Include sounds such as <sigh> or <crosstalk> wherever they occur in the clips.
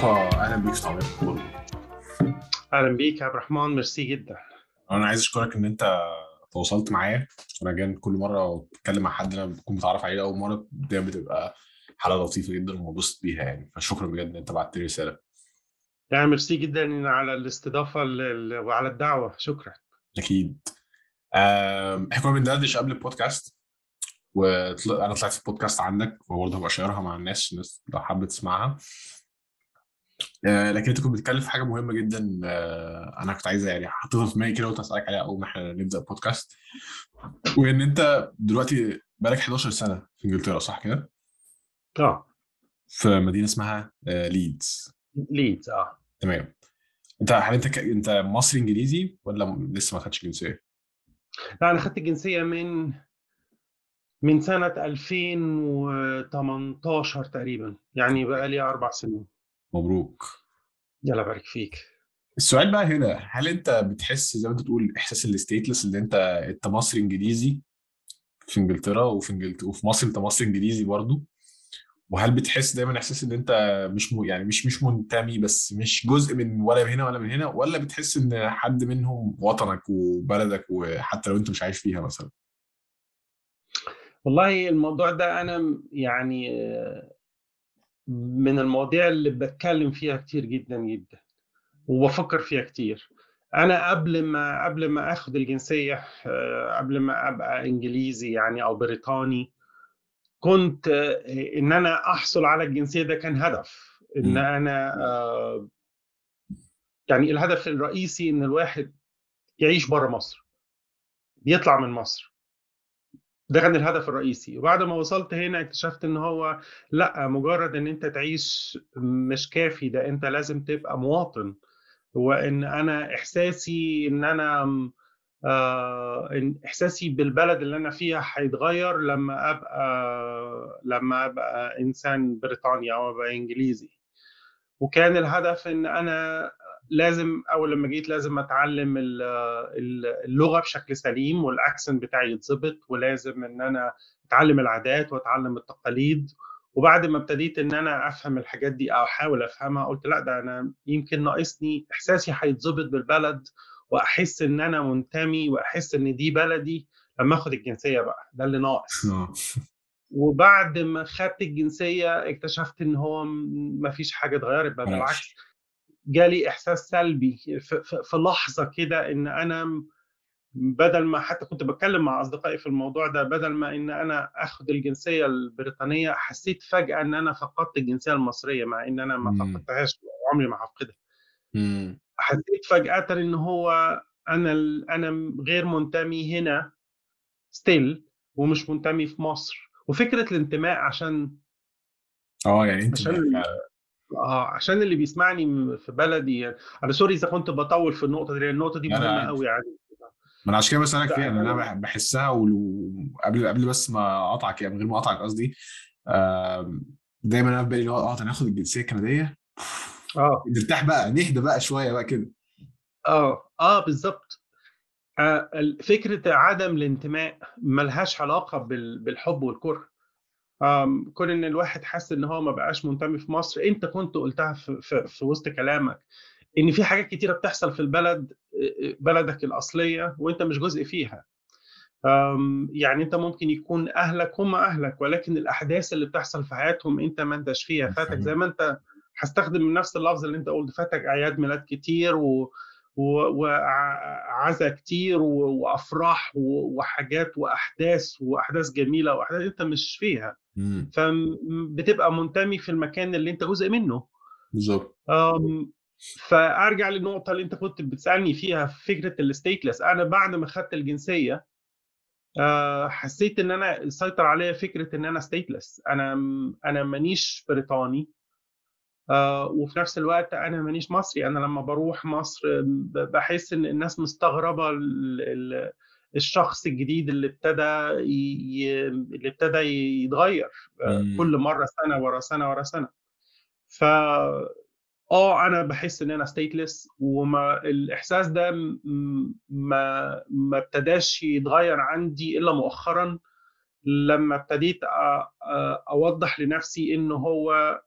مصطفى أهلا بيك في تعليق الكوره أهلا بيك يا عبد الرحمن ميرسي جدا. أنا عايز أشكرك إن أنت تواصلت معايا. أنا جاي كل مرة بتكلم مع حد أنا بكون متعرف عليه أول مرة دايما بتبقى حلقه لطيفة جدا ومبسوط بيها يعني. فشكرا بجد إن أنت بعت لي رسالة. يعني ميرسي جدا على الاستضافة وعلى الدعوة. شكرا. أكيد. إحنا كنا بندردش قبل البودكاست وأنا طلعت في البودكاست عندك وبرضه هبقى share ها مع الناس الناس لو حابة تسمعها. آه، لكن انت كنت بتتكلم في حاجة مهمة جدا آه، أنا كنت عايز يعني حاططها في دماغي كده وقلت أسألك عليها أول ما إحنا نبدأ البودكاست. وإن أنت دلوقتي بقالك 11 سنة في إنجلترا صح كده؟ آه. في مدينة اسمها آه، ليدز ليدز آه. تمام. أنت هل أنت ك... أنت مصري إنجليزي ولا م- لسه ما خدتش جنسيه؟ لا أنا خدت الجنسية من من سنة 2018 تقريبا يعني بقى لي أربع سنين. مبروك. يلا بارك فيك. السؤال بقى هنا هل انت بتحس زي ما انت تقول إحساس ال stateless اللي انت انت مصري انجليزي في انجلترا وفي انجلترا وفي مصر انت مصري انجليزي برضو؟ وهل بتحس دايما إحساس إن انت مش م... يعني مش مش منتمي بس مش جزء من ولا من هنا ولا من هنا ولا بتحس إن حد منهم وطنك وبلدك وحتى لو انت مش عايش فيها مثلا؟ والله الموضوع ده أنا يعني من المواضيع اللي بتكلم فيها كتير جدا جدا. وبفكر فيها كتير. أنا قبل ما قبل ما آخد الجنسية آه، قبل ما أبقى إنجليزي يعني أو بريطاني كنت آه، إن أنا أحصل على الجنسية ده كان هدف. إن. أنا آه، يعني الهدف الرئيسي إن الواحد يعيش بره مصر يطلع من مصر. ده كان الهدف الرئيسي. وبعد ما وصلت هنا اكتشفت إن هو لأ مجرد إن أنت تعيش مش كافي ده أنت لازم تبقى مواطن. وإن أنا إحساسي إن أنا آه إن إحساسي بالبلد اللي أنا فيها هيتغير لما أبقى لما أبقى إنسان بريطاني أو أبقى إنجليزي. وكان الهدف إن أنا لازم أول لما جيت لازم أتعلم ال- ال- اللغة بشكل سليم والاكسنت بتاعي يتظبط ولازم إن أنا أتعلم العادات وأتعلم التقاليد. وبعد ما ابتديت إن أنا أفهم الحاجات دي أو أحاول أفهمها قلت لأ ده أنا يمكن ناقصني إحساسي هيتظبط بالبلد وأحس إن أنا منتمي وأحس إن دي بلدي. لما آخد الجنسية بقى ده اللي ناقص. آه. وبعد ما خدت الجنسية اكتشفت إن هو ما فيش حاجة اتغيرت بل بالعكس جالي إحساس سلبي في, لحظة كده إن أنا بدل ما حتى كنت بتكلم مع أصدقائي في الموضوع ده بدل ما إن أنا آخد الجنسية البريطانية حسيت فجأة إن أنا فقدت الجنسية المصرية مع إن أنا ما. فقدتهاش عمري ما هفقدها. حسيت فجأة إن هو أنا أنا غير منتمي هنا ستيل ومش منتمي في مصر وفكرة الانتماء عشان آه يعني أنت عشان آه عشان اللي بيسمعني في بلدي أنا سوري إذا كنت بطول في النقطة دي لأن النقطة دي مهمة قوي يعني. ما أنا عشان كده بسألك فيها لأن أنا بح- بحسها وقبل قبل بس ما أقطعك يعني من غير ما أقطعك قصدي دايما أنا في بالي اللي هو آه هناخد الجنسية الكندية؟ آه. نرتاح بقى نهدى بقى شوية بقى كده. آه آه بالظبط آه فكرة عدم الانتماء ملهاش علاقة بال- بالحب والكره. كون إن الواحد حس إن هو ما بقاش منتمي في مصر أنت كنت قلتها في, في, في وسط كلامك إن في حاجات كتيرة بتحصل في البلد آه، بلدك الأصلية وأنت مش جزء فيها. يعني أنت ممكن يكون أهلك هم أهلك ولكن الأحداث اللي بتحصل في حياتهم أنت ما أنتش فيها. فاتك زي ما أنت هستخدم نفس اللفظ اللي أنت قلت فاتك أعياد ميلاد كتير و وعزا كتير وأفراح وحاجات وأحداث وأحداث جميلة وأحداث أنت مش فيها. فبتبقى منتمي في المكان اللي أنت جزء منه. بالظبط. فأرجع للنقطة اللي أنت كنت بتسألني فيها في فكره ال stateless أنا بعد ما خدت الجنسية آه، حسيت إن أنا سيطر عليا فكرة إن أنا stateless أنا أنا مانيش بريطاني. وفي نفس الوقت أنا مانيش مصري أنا لما بروح مصر بحس إن الناس مستغربة ال- ال- الشخص الجديد اللي ابتدى ي- اللي ابتدى يتغير آه، مم. كل مرة سنة ورا سنة ورا سنة ف آه أنا بحس إن أنا ستيتلس وما الإحساس ده ما ما ابتداش يتغير عندي إلا مؤخرا لما ابتديت أ- أوضح لنفسي إنه هو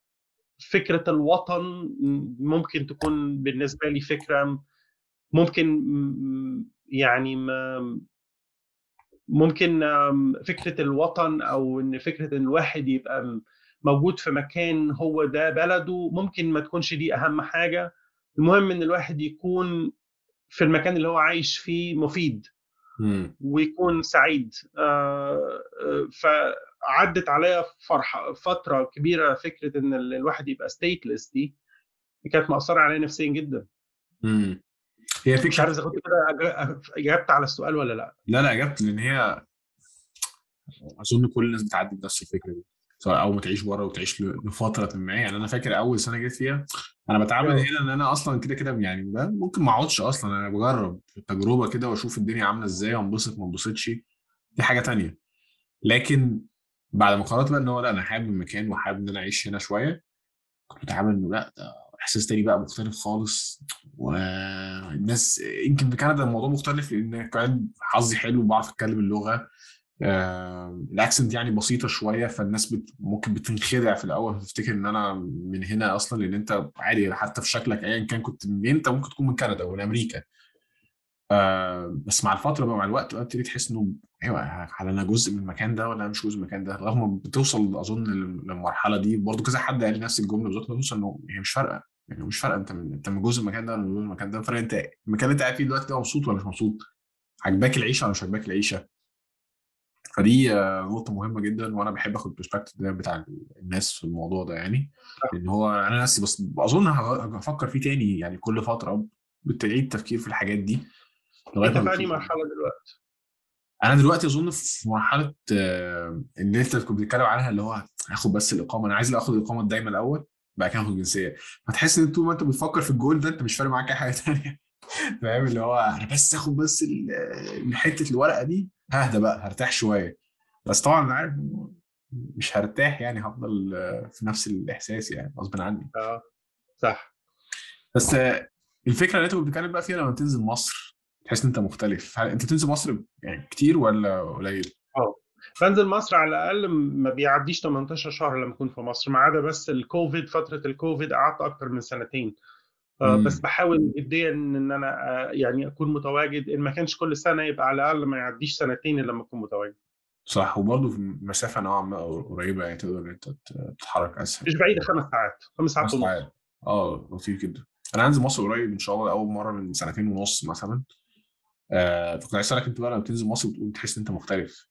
فكرة الوطن ممكن تكون بالنسبة لي فكرة ممكن يعني ما ممكن فكرة الوطن أو إن فكرة إن الواحد يبقى موجود في مكان هو ده بلده ممكن ما تكونش دي أهم حاجة المهم إن الواحد يكون في المكان اللي هو عايش فيه مفيد. ويكون سعيد آه، فعدت عليا فرحه فترة كبيرة فكرة إن ال- الواحد يبقى ستيتلس دي كانت مأثرة عليا نفسيا جدا مم. هي مش فكرة عارف إذا كنت كده إجابت على السؤال ولا لأ لا لا اجابت لأن هي أظن كل الناس بتعدي بنفس الفكرة دي سواء أول ما تعيش بره وتعيش لفترة ما يعني أنا فاكر أول سنة جيت فيها أنا بتعامل آه. هنا إن أنا أصلا كده كده يعني ممكن ما أقعدش أصلا أنا بجرب التجربة كده وأشوف الدنيا عاملة إزاي وأنبسط ما أنبسطش دي حاجة تانية لكن بعد ما قررت بقى إن هو لأ أنا حابب المكان وحابب إن أنا أعيش هنا شوية كنت بتعامل إنه لأ ده إحساس تاني بقى مختلف خالص. والناس يمكن في كندا الموضوع مختلف لأن كمان حظي حلو وبعرف أتكلم اللغة. الاكسنت يعني بسيطة شوية فالناس بت ممكن بتنخدع في الأول تفتكر إن أنا من هنا أصلا لأن أنت عادي حتى في شكلك ايا كان كنت منين أنت ممكن تكون من كندا من أمريكا. آه بس مع الفترة بقى مع الوقت بقى تحس إنه أيوه هل أنا جزء من المكان ده ولا أنا مش جزء من المكان ده ما بتوصل أظن للمرحلة دي برضو كذا حد قال نفس الجملة بالظبط توصل إنه هي مش فارقة يعني مش فارقة أنت من أنت من جزء من المكان ده ولا من جزء من المكان ده فرق انت المكان اللي أنت قاعد فيه دلوقتي ده مبسوط ولا مش مبسوط؟ عجباك العيشة ولا مش عجباك العيشة؟ فدي آه، نقطة مهمة جدا وأنا بحب آخد البرسبكتيف ده بتاع الناس في الموضوع ده يعني لأن هو أنا نفسي بس أظن هفكر فيه تاني يعني كل فترة بتعيد التفكير في الحاجات دي لغاية أنت ما في مرحلة دلوقتي؟ أنا دلوقتي أظن في مرحلة آه، اللي أنت كنت بتتكلم عنها اللي هو هاخد بس الإقامة. أنا عايز آخد الإقامة الدايمه الأول بعد كده اخد الجنسية. فتحس إن طول ما أنت بتفكر في الجول ده أنت مش فارق معاك أي حاجة ثانية <laughs> فاهم؟ اللي هو أنا بس اخد بس من حتة الورقة دي ههدى بقى هرتاح شوية. بس طبعا أنا عارف مش هرتاح يعني هفضل آه، في نفس الإحساس يعني غصب عني. آه صح. بس آه، الفكرة اللي أنت كنت بتتكلم بقى فيها لما تنزل مصر تحس إن أنت مختلف. هل أنت بتنزل مصر يعني كتير ولا قليل؟ بنزل مصر على الأقل ما بيعديش 18 شهر لما أكون في مصر ما عدا بس الكوفيد فترة الكوفيد قعدت أكتر من سنتين. آه، مم. بس بحاول جديا إن أنا آه، يعني أكون متواجد. إن ما كانش كل سنة يبقى على الأقل ما يعديش سنتين إلا لما أكون متواجد. صح. وبرضه في مسافة نوعا ما قريبة يعني تقدر إن أنت ت- تتحرك أسهل. مش بعيدة خمس ساعات. خمس ساعات ونص. آه لطيف جدا. أنا هنزل مصر قريب إن شاء الله أول مرة من سنتين ونص مثلا. آه فكنت عايز أسألك أنت بقى لما بتنزل مصر بتقول بتحس إن أنت مختلف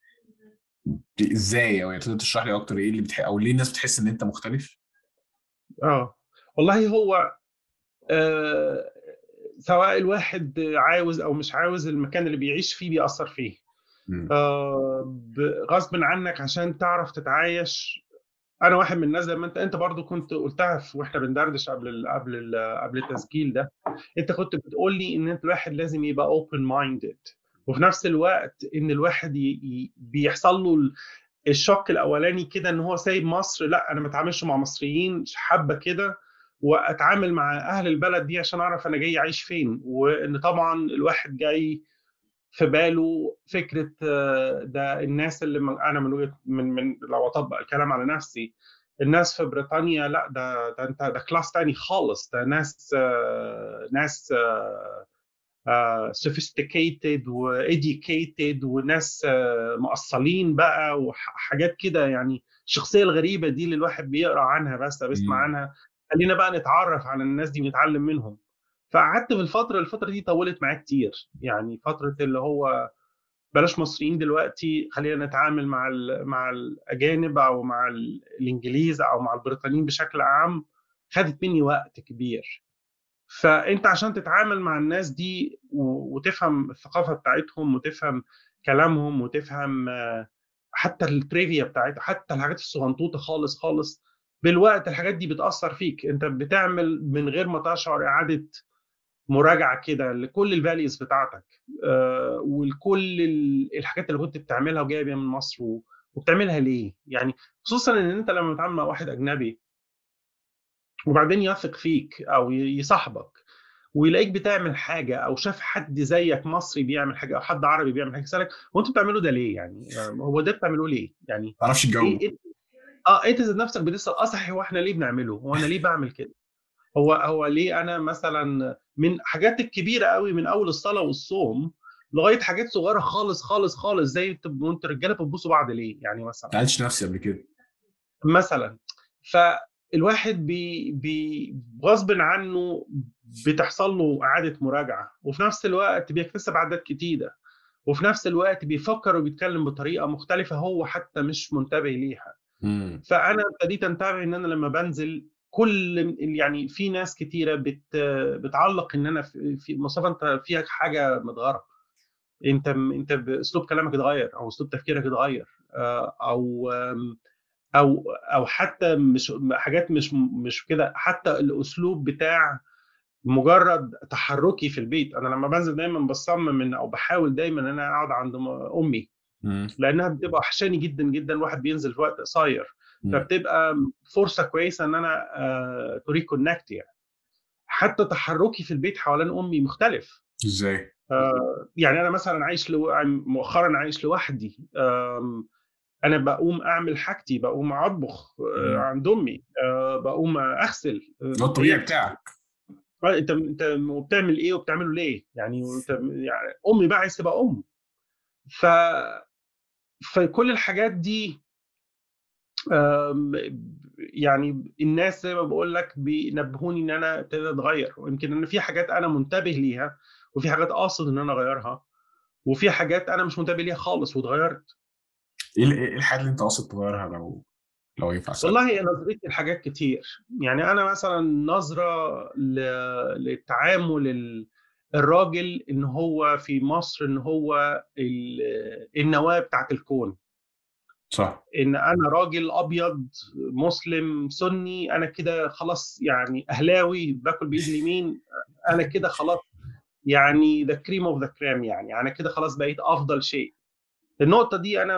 دي إزاي أو يعني تقدر تشرح لي أكتر إيه اللي بتح... أو ليه الناس بتحس إن أنت مختلف؟ آه والله هو آه سواء الواحد عاوز أو مش عاوز المكان اللي بيعيش فيه بيأثر فيه. آه غصب عنك عشان تعرف تتعايش أنا واحد من الناس زي ما أنت أنت برضو كنت قلتها وإحنا بندردش قبل ال قبل ال قبل التسجيل ده أنت كنت بتقول لي إن أنت الواحد لازم يبقى open minded وفي نفس الوقت إن الواحد. بيحصل له ال- ال shock الأولاني كده إن هو سايب مصر لأ أنا ما أتعاملش مع مصريين حبة كده وأتعامل مع أهل البلد دي عشان أعرف أنا جاي أعيش فين وإن طبعا الواحد جاي في باله فكرة آه، ده الناس اللي أنا من وجهة من من لو أطبق الكلام على نفسي الناس في بريطانيا لا ده ده أنت ده class تاني خالص ده ناس آه، ناس sophisticated و educated وناس آه، مأصلين بقى وحاجات كده يعني الشخصية الغريبة دي اللي الواحد بيقرأ عنها بس بيسمع. عنها خلينا بقى نتعرف على الناس دي ونتعلم منهم فقعدت في الفترة الفترة دي طولت معايا كتير. يعني فترة اللي هو بلاش مصريين دلوقتي خلينا نتعامل مع ال- مع الأجانب أو مع ال- الإنجليز أو مع البريطانيين بشكل عام خدت مني وقت كبير. فأنت عشان تتعامل مع الناس دي وتفهم الثقافة بتاعتهم وتفهم كلامهم وتفهم آه، حتى ال trivia بتاعتها حتى الحاجات الصغنطوطة خالص خالص بالوقت الحاجات دي بتأثر فيك. أنت بتعمل من غير ما تشعر إعادة مراجعة كده لكل ال values بتاعتك آه، ولكل ال- الحاجات اللي كنت بتعملها وجايه بيها من مصر وبتعملها ليه يعني خصوصا إن أنت لما بتتعامل مع واحد أجنبي وبعدين يثق فيك أو يصاحبك ويلاقيك بتعمل حاجة أو شاف حد زيك مصري بيعمل حاجة أو حد عربي بيعمل حاجة يسألك هو أنتوا بتعملوا ده ليه يعني آه، هو ده بتعملوه ليه يعني ما تعرفش الجو إيه إيه آه أنت ذات نفسك بتسأل آه صحيح هو إحنا ليه بنعمله؟ هو أنا ليه بعمل كده؟ هو هو ليه أنا مثلا من حاجات الكبيرة قوي من أول الصلاة والصوم لغاية حاجات صغيرة خالص خالص خالص زي أنتوا أنتوا الرجاله بتبوسوا بعض ليه؟ يعني مثلا ما سالتش نفسي قبل كده مثلا فالواحد بي بي غصب عنه بتحصل له إعادة مراجعة وفي نفس الوقت بيكتسب عادات جديده وفي نفس الوقت بيفكر وبيتكلم بطريقة مختلفة هو حتى مش منتبه ليها مم. فأنا ابتديت أنتبه إن أنا لما بنزل كل يعني في ناس كتيرة بت بتعلق إن أنا في مصطفى أنت فيك حاجة متغيره أنت أنت أسلوب كلامك اتغير أو أسلوب تفكيرك اتغير آه، أو أو أو حتى مش حاجات مش مش كده حتى الأسلوب بتاع مجرد تحركي في البيت أنا لما بنزل دايما بصمم ان أو بحاول دايما إن أنا أقعد عند أمي. لأنها بتبقى وحشاني جدا جدا الواحد بينزل في وقت قصير. فبتبقى فرصة كويسة إن أنا to reconnect يعني. حتى تحركي في البيت حوالين أمي مختلف. إزاي؟ آه، يعني أنا مثلا عايش لو... مؤخرا عايش لوحدي. أنا بقوم أعمل حاجتي بقوم أطبخ آه،. عند أمي. آه، بقوم أغسل. آه، ده الطبيعي بتاعك. آه، أنت أنت بتعمل إيه وبتعمله ليه؟ يعني أنت يعني أمي بقى عايز تبقى أم. ف فكل الحاجات دي يعني الناس زي ما بقول لك بينبهوني إن أنا ابتديت أتغير ويمكن إن في حاجات أنا منتبه ليها وفي حاجات قاصد إن أنا أغيرها وفي حاجات أنا مش منتبه ليها خالص واتغيرت. إيه إيه الحاجات اللي أنت قاصد تغيرها لو لو ينفع؟ والله نظرتي لحاجات كتير. يعني أنا مثلا نظرة ل- للتعامل ال- الراجل إن هو في مصر إن هو ال- النواة بتاعت الكون. صح إن أنا راجل أبيض مسلم سني أنا كده خلاص يعني أهلاوي باكل بايد اليمين أنا كده خلاص يعني the cream of the cream يعني أنا كده خلاص بقيت أفضل شيء النقطة دي أنا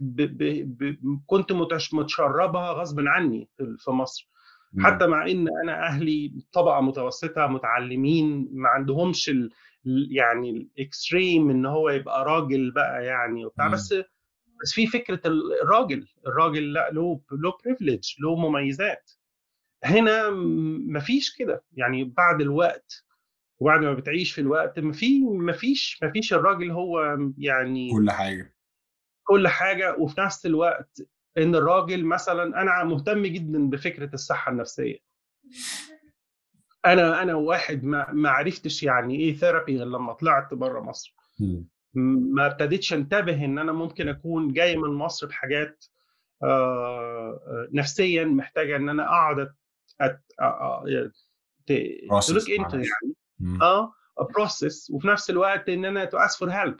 ب ب ب كنت متش- متشربها غصب عني في مصر. حتى مع إن أنا أهلي طبقة متوسطة متعلمين ما عندهمش ال ال- يعني ال extreme إن هو يبقى راجل بقى يعني وبتاع. بس بس في فكرة ال- الراجل الراجل لا له له privilege له مميزات. هنا م- مفيش كده. يعني بعد الوقت وبعد ما بتعيش في الوقت ما في مفيش مفيش الراجل هو يعني كل حاجة. كل حاجة. وفي نفس الوقت إن الراجل مثلا أنا مهتم جدا بفكرة الصحة النفسية. أنا أنا واحد ما ما عرفتش يعني إيه therapy غير لما طلعت بره مصر. مم. ما ابتديتش انتبه ان أنا ممكن اكون جاي من مصر بحاجات آه، آه، نفسيا محتاجة إن أنا أقعد to look نفسك. يعني مم. آه process وفي نفس الوقت إن أنا to ask for help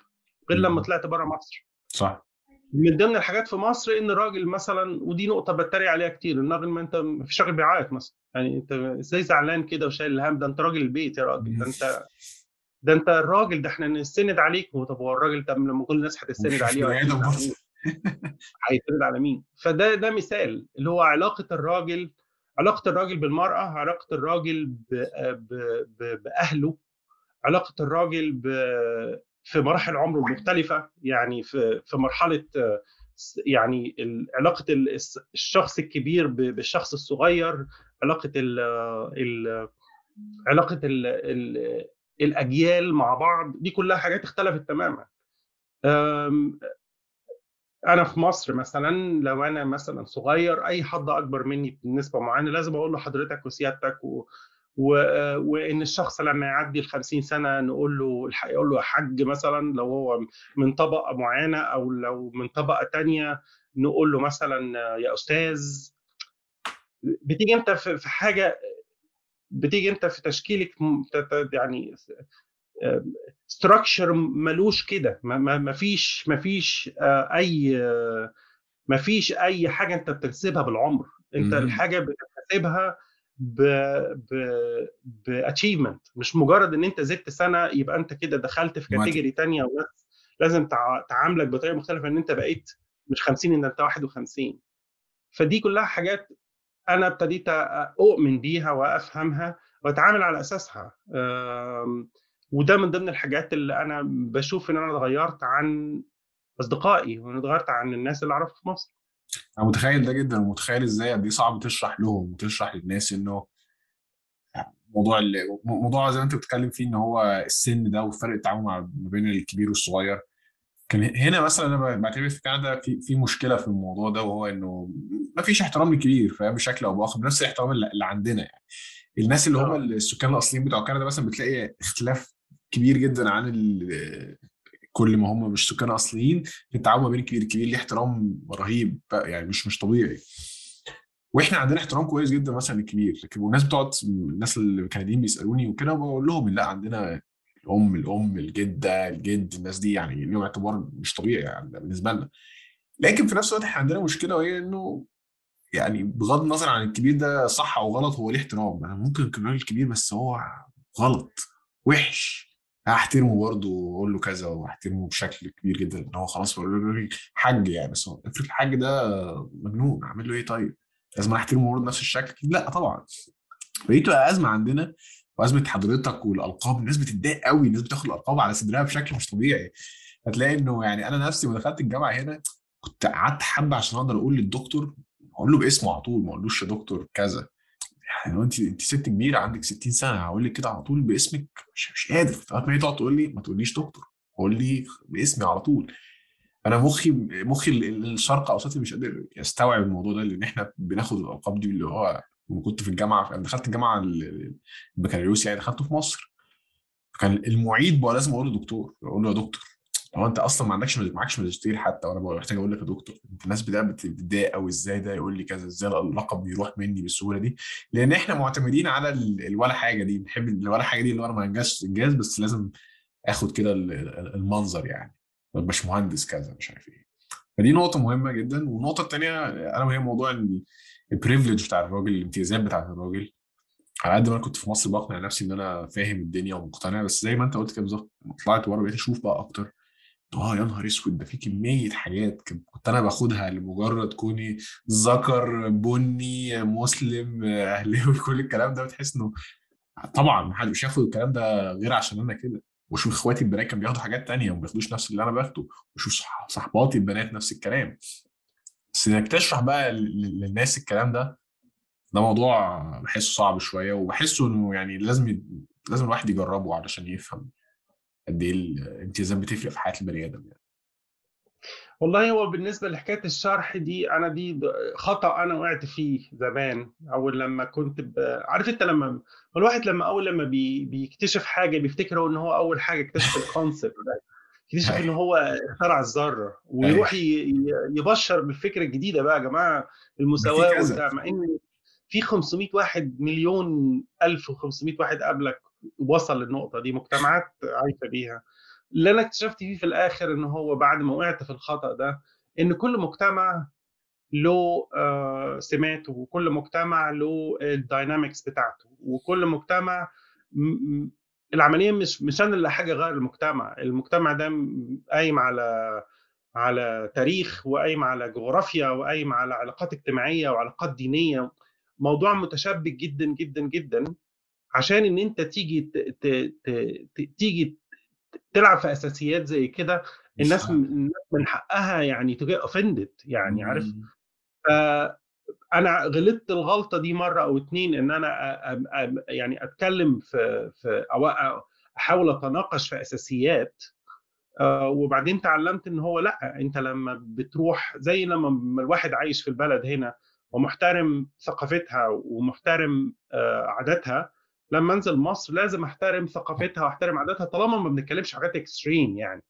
غير لما. طلعت بره مصر صح من ضمن الحاجات في مصر إن الراجل مثلا ودي نقطة بتريق عليها كتير إن الراجل ما أنت ما فيش راجل بيعيط مثلا يعني أنت إزاي زعلان كده وشايل الهم ده أنت راجل البيت يا راجل ده أنت ده انت الراجل ده إحنا نستند عليك طب هو الراجل طب لما كل الناس هتستند عليه وهتستند <laughs> على. مين؟ فده ده مثال اللي هو علاقة الراجل علاقة الراجل بالمرأة علاقة الراجل ب... ب... ب... بأهله علاقة الراجل ب... في مراحل عمره المختلفه يعني في في مرحلة يعني علاقة الشخص الكبير بالشخص الصغير علاقة ال ال علاقة ال ال الأجيال مع بعض دي كلها حاجات اختلفت تماما. أنا في مصر مثلا لو أنا مثلا صغير أي حد أكبر مني بنسبة معينة لازم أقول له حضرتك وسيادتك و... و... وإن الشخص لما يعدي ال 50 سنة نقول له يقول له يا حاج مثلا لو هو من طبقة معينة أو لو من طبقة تانية نقول له مثلا يا أستاذ بتيجي أنت في حاجة بتيجي انت في تشكيلك يعني structure ملوش كده. ما- فيش ما فيش آه، أي آه، ما فيش أي حاجة انت بتكسبها بالعمر. انت مم. الحاجة بتكتسبها ب ب ب achievement مش مجرد ان انت زدت سنة يبقى انت كده دخلت في. category تانية وناس لازم تع- تعاملك بطريقة مختلفة ان انت بقيت مش 50 إن انت 51 فدي كلها حاجات أنا ابتديت أؤمن بيها وأفهمها وأتعامل على أساسها. وده من ضمن الحاجات اللي أنا بشوف إن أنا اتغيرت عن أصدقائي وأنا اتغيرت عن الناس اللي اعرفها في مصر. أنا متخيل ده جدا ومتخيل إزاي قد إيه صعب تشرح لهم وتشرح للناس إنه موضوع موضوع زي ما أنت بتتكلم فيه إن هو السن ده وفرق التعامل ما بين الكبير والصغير. كان هنا مثلا أنا بعتبر في كندا في في مشكلة في الموضوع ده وهو إنه ما فيش احترام للكبير فاهم؟ بشكل أو بآخر بنفس الاحترام اللي عندنا يعني. الناس اللي هم آه. السكان الأصليين بتوع كندا مثلا بتلاقي اختلاف كبير جدا عن كل ما هم مش سكان أصليين في التعامل ما بين الكبير الكبير ليه احترام رهيب يعني مش مش طبيعي. وإحنا عندنا احترام كويس جدا مثلا للكبير لكن والناس بتقعد الناس الكنديين بيسألوني وكده بقول لهم لأ عندنا الأم الأم الجدة الجد الناس دي يعني ليهم اعتبار مش طبيعي يعني بالنسبة لنا. لكن في نفس الوقت إحنا عندنا مشكلة وهي إنه يعني بغض النظر عن الكبير ده صح أو غلط هو ليه احترام؟ أنا ممكن يكون راجل كبير بس هو غلط وحش. هحترمه برضه وأقول له كذا واحترمه بشكل كبير جدا إن هو خلاص بقول له حاج يعني. بس هو افرض الحاج ده مجنون أعمل له إيه طيب؟ لازم أحترمه برضه بنفس الشكل؟ لا طبعا. فدي تبقى أزمة عندنا وأزمة حضرتك والألقاب الناس بتتضايق قوي الناس بتاخد الألقاب على صدرها بشكل مش طبيعي. هتلاقي إنه يعني أنا نفسي لما دخلت الجامعة هنا كنت قعدت حبة عشان أقدر أقول للدكتور أقول له باسمه على طول ما أقولوش يا دكتور كذا. يعني أنت أنت ست كبيرة عندك 60 سنة هقول لك كده على طول باسمك مش, مش قادر. ما هي تقعد تقول لي ما تقوليش دكتور قول لي باسمي على طول. أنا مخي مخي ال- ال- الشرق أوسطي مش قادر يستوعب الموضوع ده لأن إحنا بناخد الألقاب دي اللي هو لما كنت في الجامعة دخلت الجامعة ال- البكالوريوس يعني دخلته في مصر. كان المعيد بقى لازم أقول له دكتور أقول له يا دكتور هو أنت أصلا ما عندكش معكش ماجستير حتى؟ وأنا محتاج أقول لك يا دكتور الناس بتبقى بتتضايق قوي إزاي ده يقول لي كذا إزاي اللقب بيروح مني بالسهولة دي؟ لأن إحنا معتمدين على ال- الولا حاجة دي بنحب الولا حاجة دي اللي أنا ما انجزش إنجاز بس لازم آخد كده ال- ال- المنظر يعني. مش مهندس كذا مش عارف إيه. فدي نقطة مهمة جدا. والنقطة الثانية أنا وهي موضوع البريفليج بتاع الراجل الامتيازات بتاعت الراجل. على قد ما أنا كنت في مصر بقنع نفسي إن أنا فاهم الدنيا ومقتنع بس زي ما أنت قلت كده بالظبط طلعت بره بقيت أشوف بقى أكتر. آه يا نهار أسود ده في كمية حاجات كنت أنا باخدها لمجرد كوني ذكر بني مسلم اهلاوي <laughs> كل الكلام ده بتحس إنه طبعا ما حد مش هياخد الكلام ده غير عشان أنا كده. وأشوف إخواتي البنات كانوا بياخدوا حاجات تانية وما بياخدوش نفس اللي أنا باخده. وأشوف صح- صحباتي البنات نفس الكلام. بس إنك تشرح بقى لل- للناس الكلام ده ده موضوع بحسه صعب شوية وبحسه إنه يعني لازم لازم الواحد يجربه علشان يفهم قد إيه الامتيازات بتفرق في حياة البني آدم يعني. والله هو بالنسبة لحكاية الشرح دي أنا دي خطأ أنا وقعت فيه زمان أول لما كنت ب... عارف أنت لما الواحد لما أول لما بي... بيكتشف حاجة بيفتكر إن هو أول حاجة اكتشف الكونسبت يكتشف أيوه هو اخترع الذرة أيوه. ويروح يبشر بالفكرة الجديدة بقى يا المساواة كذا. وبتاع مع إن في 500 واحد مليون 1500 واحد قبلك وصل للنقطة دي مجتمعات عايشة بيها. اللي أنا اكتشفت فيه في الآخر ان هو بعد ما وقعت في الخطأ ده إن كل مجتمع له آه، سماته وكل مجتمع له الداينامكس بتاعته وكل مجتمع العملية مش مش أنا اللي حاجة غير المجتمع المجتمع ده قايم على على تاريخ وقايم على جغرافيا وقايم على علاقات اجتماعية وعلاقات دينية. موضوع متشابك جدا جدا جدا. عشان إن أنت تيجي ت- ت- ت- ت- تيجي تلعب في أساسيات زي كده الناس من حقها يعني get offended يعني عارف؟ مم. فانا غلطت الغلطة دي مرة أو اتنين إن أنا يعني أتكلم في في أو أ- أحاول أتناقش في أساسيات آه، وبعدين تعلمت إن هو لأ أنت لما بتروح زي لما لما الواحد عايش في البلد هنا ومحترم ثقافتها ومحترم آه، عاداتها لما انزل مصر لازم احترم ثقافتها واحترم عاداتها طالما ما بنتكلمش حاجات اكستريم يعني.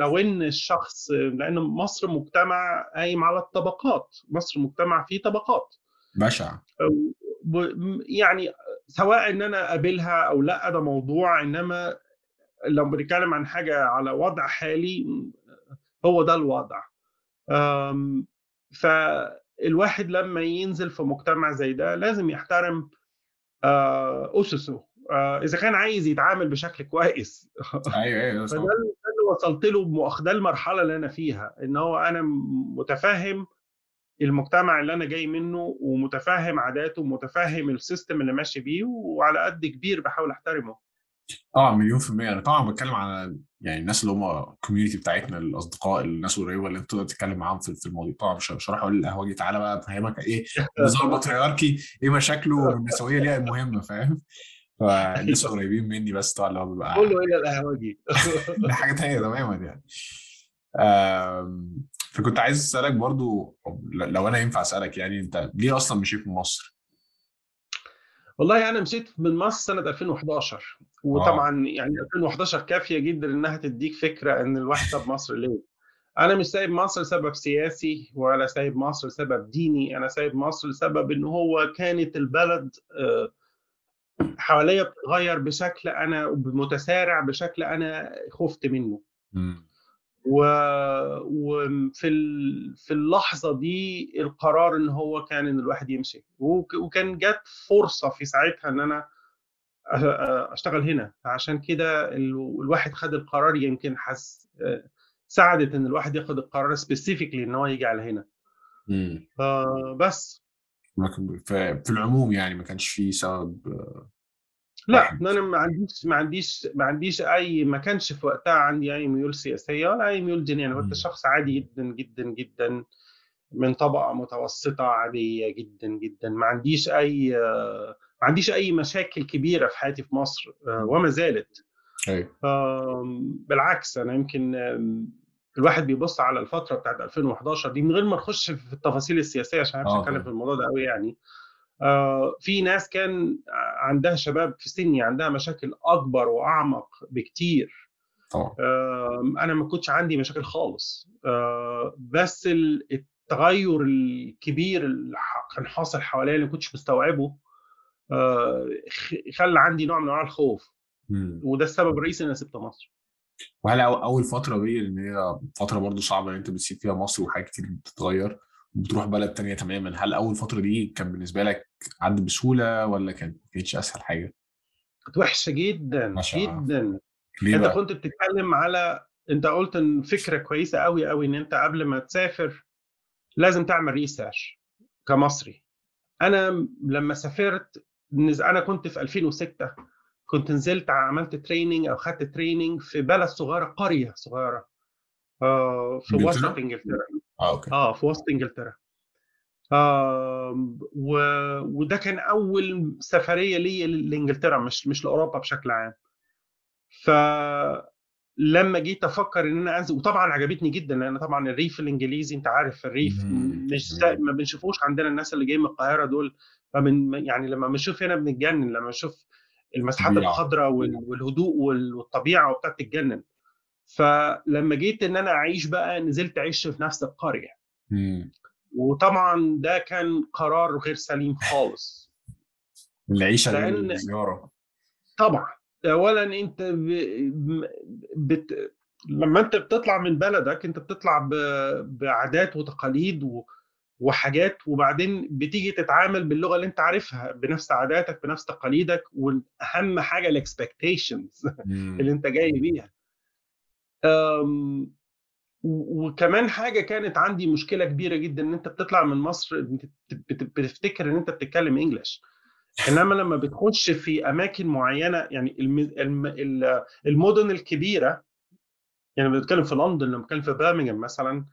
لو إن الشخص لأن مصر مجتمع قايم على الطبقات مصر مجتمع فيه طبقات. بشع. يعني سواء إن أنا أقابلها أو لأ ده موضوع إنما لو بنتكلم عن حاجة على وضع حالي هو ده الوضع. فالواحد لما ينزل في مجتمع زي ده لازم يحترم أسسه. آه، إذا كان عايز يتعامل بشكل كويس. <laughs> أيوه أيوه فده اللي وصلت له ده المرحلة اللي أنا فيها إن هو أنا متفهم المجتمع اللي أنا جاي منه ومتفهم عاداته ومتفهم السيستم اللي ماشي بيه وعلى قد كبير بحاول أحترمه. آه مليون في المية. أنا طبعا بتكلم على يعني الناس اللي هم الكوميونتي بتاعتنا الأصدقاء الناس القريبة اللي أنت تقدر تتكلم معاهم في في الموضوع طبعا مش مش هروح أقول للقهوجي تعالى بقى أفهمك إيه <laughs> النظام البطريركي إيه مشاكله <laughs> والنسوية ليها المهمه فاهم؟ فالناس قريبين مني بس طبعا اللي هو بيبقى كله الا القهوجي <laughs> ده حاجة تانية تماما يعني. فكنت عايز أسألك برضو لو أنا ينفع أسألك يعني أنت ليه أصلا مشيت من مصر؟ والله أنا مشيت من مصر سنة 2011 آه وطبعا يعني 2011 كافية جدا إنها تديك فكرة إن الواحد ساب مصر ليه. أنا مش سايب مصر لسبب سياسي ولا سايب مصر لسبب ديني أنا سايب مصر لسبب إن هو كانت البلد آه، حواليا بتتغير بشكل أنا متسارع بشكل أنا خفت منه. و... وفي ال... في اللحظة دي القرار إن هو كان إن الواحد يمشي. وك... وكان جت فرصة في ساعتها إن أنا أشتغل هنا. عشان كده ال... الواحد خد القرار يمكن حس ساعدت إن الواحد ياخد القرار specifically إن هو يجي على هنا. مم. فبس. ما كان- في في العموم يعني ما كانش في سبب لا أنا ما عنديش ما عنديش ما عنديش أي ما كانش في وقتها عندي أي ميول سياسية ولا أي ميول دينية. أنا كنت. شخص عادي جدا جدا جدا من طبقة متوسطة عادية جدا جدا. ما عنديش أي ما عنديش أي مشاكل كبيرة في حياتي في مصر آه، وما زالت. آم، بالعكس أنا يمكن الواحد بيبص على الفترة بتاعت 2011 دي من غير ما نخش في التفاصيل السياسية عشان ما آه اتكلم في الموضوع ده قوي يعني. آه، في ناس كان عندها شباب في سني عندها مشاكل أكبر وأعمق بكتير. طبعا. أنا ما كنتش عندي مشاكل خالص. آه، بس ال- التغير الكبير اللي كان حاصل حواليا اللي ما كنتش مستوعبه آه، خلى عندي نوع من أنواع الخوف. مم. وده السبب الرئيسي إن أنا سبت مصر. وهل أول فترة دي اللي هي فترة برضو صعبة إن أنت بتسيب فيها مصر وحاجات كتير بتتغير؟ وبتروح بلد تانية تماما هل أول فترة دي كان بالنسبة لك عدى بسهولة ولا كانت ما كانتش أسهل حاجة؟ كانت وحشة جدا ما شاء الله جدا ليه أنت بقى؟ كنت بتتكلم على أنت قلت إن فكرة كويسة قوي قوي إن أنت قبل ما تسافر لازم تعمل research كمصري أنا لما سافرت أنا كنت في 2006 كنت نزلت عملت training أو خدت training في بلد صغيرة قرية صغيرة آه، في وسط إنجلترا؟ آه okay. آه في وسط إنجلترا. آه و... وده كان أول سفرية لي لإنجلترا مش مش لأوروبا بشكل عام. فلما جيت أفكر إن أنا أنزل وطبعا عجبتني جدا لأن طبعا الريف الإنجليزي أنت عارف الريف. مش ما بنشوفوش عندنا الناس اللي جايين من القاهرة دول. فمن يعني لما بنشوف هنا بنتجنن لما نشوف المساحات الخضراء وال- والهدوء وال- والطبيعة وبتاع تتجنن فلما جيت إن أنا أعيش بقى نزلت عشت في نفس القرية. مم. وطبعا ده كان قرار غير سليم خالص. <laughs> العيشة الزياره طبعا. اولا أنت ب... بت... لما أنت بتطلع من بلدك أنت بتطلع ب... بعادات وتقاليد و... وحاجات وبعدين بتيجي تتعامل باللغة اللي أنت عارفها بنفس عاداتك بنفس تقاليدك واهم حاجة الاكسبكتيشنز. اللي أنت جاي بيها. وكمان حاجة كانت عندي مشكلة كبيرة جدا إن أنت بتطلع من مصر بت- بت- بتفتكر إن أنت بتتكلم English إنما لما بتخش في أماكن معينة يعني الم... الم... ال- المدن الكبيرة يعني بنتكلم في لندن لما بتكلم في برمنغهام مثلا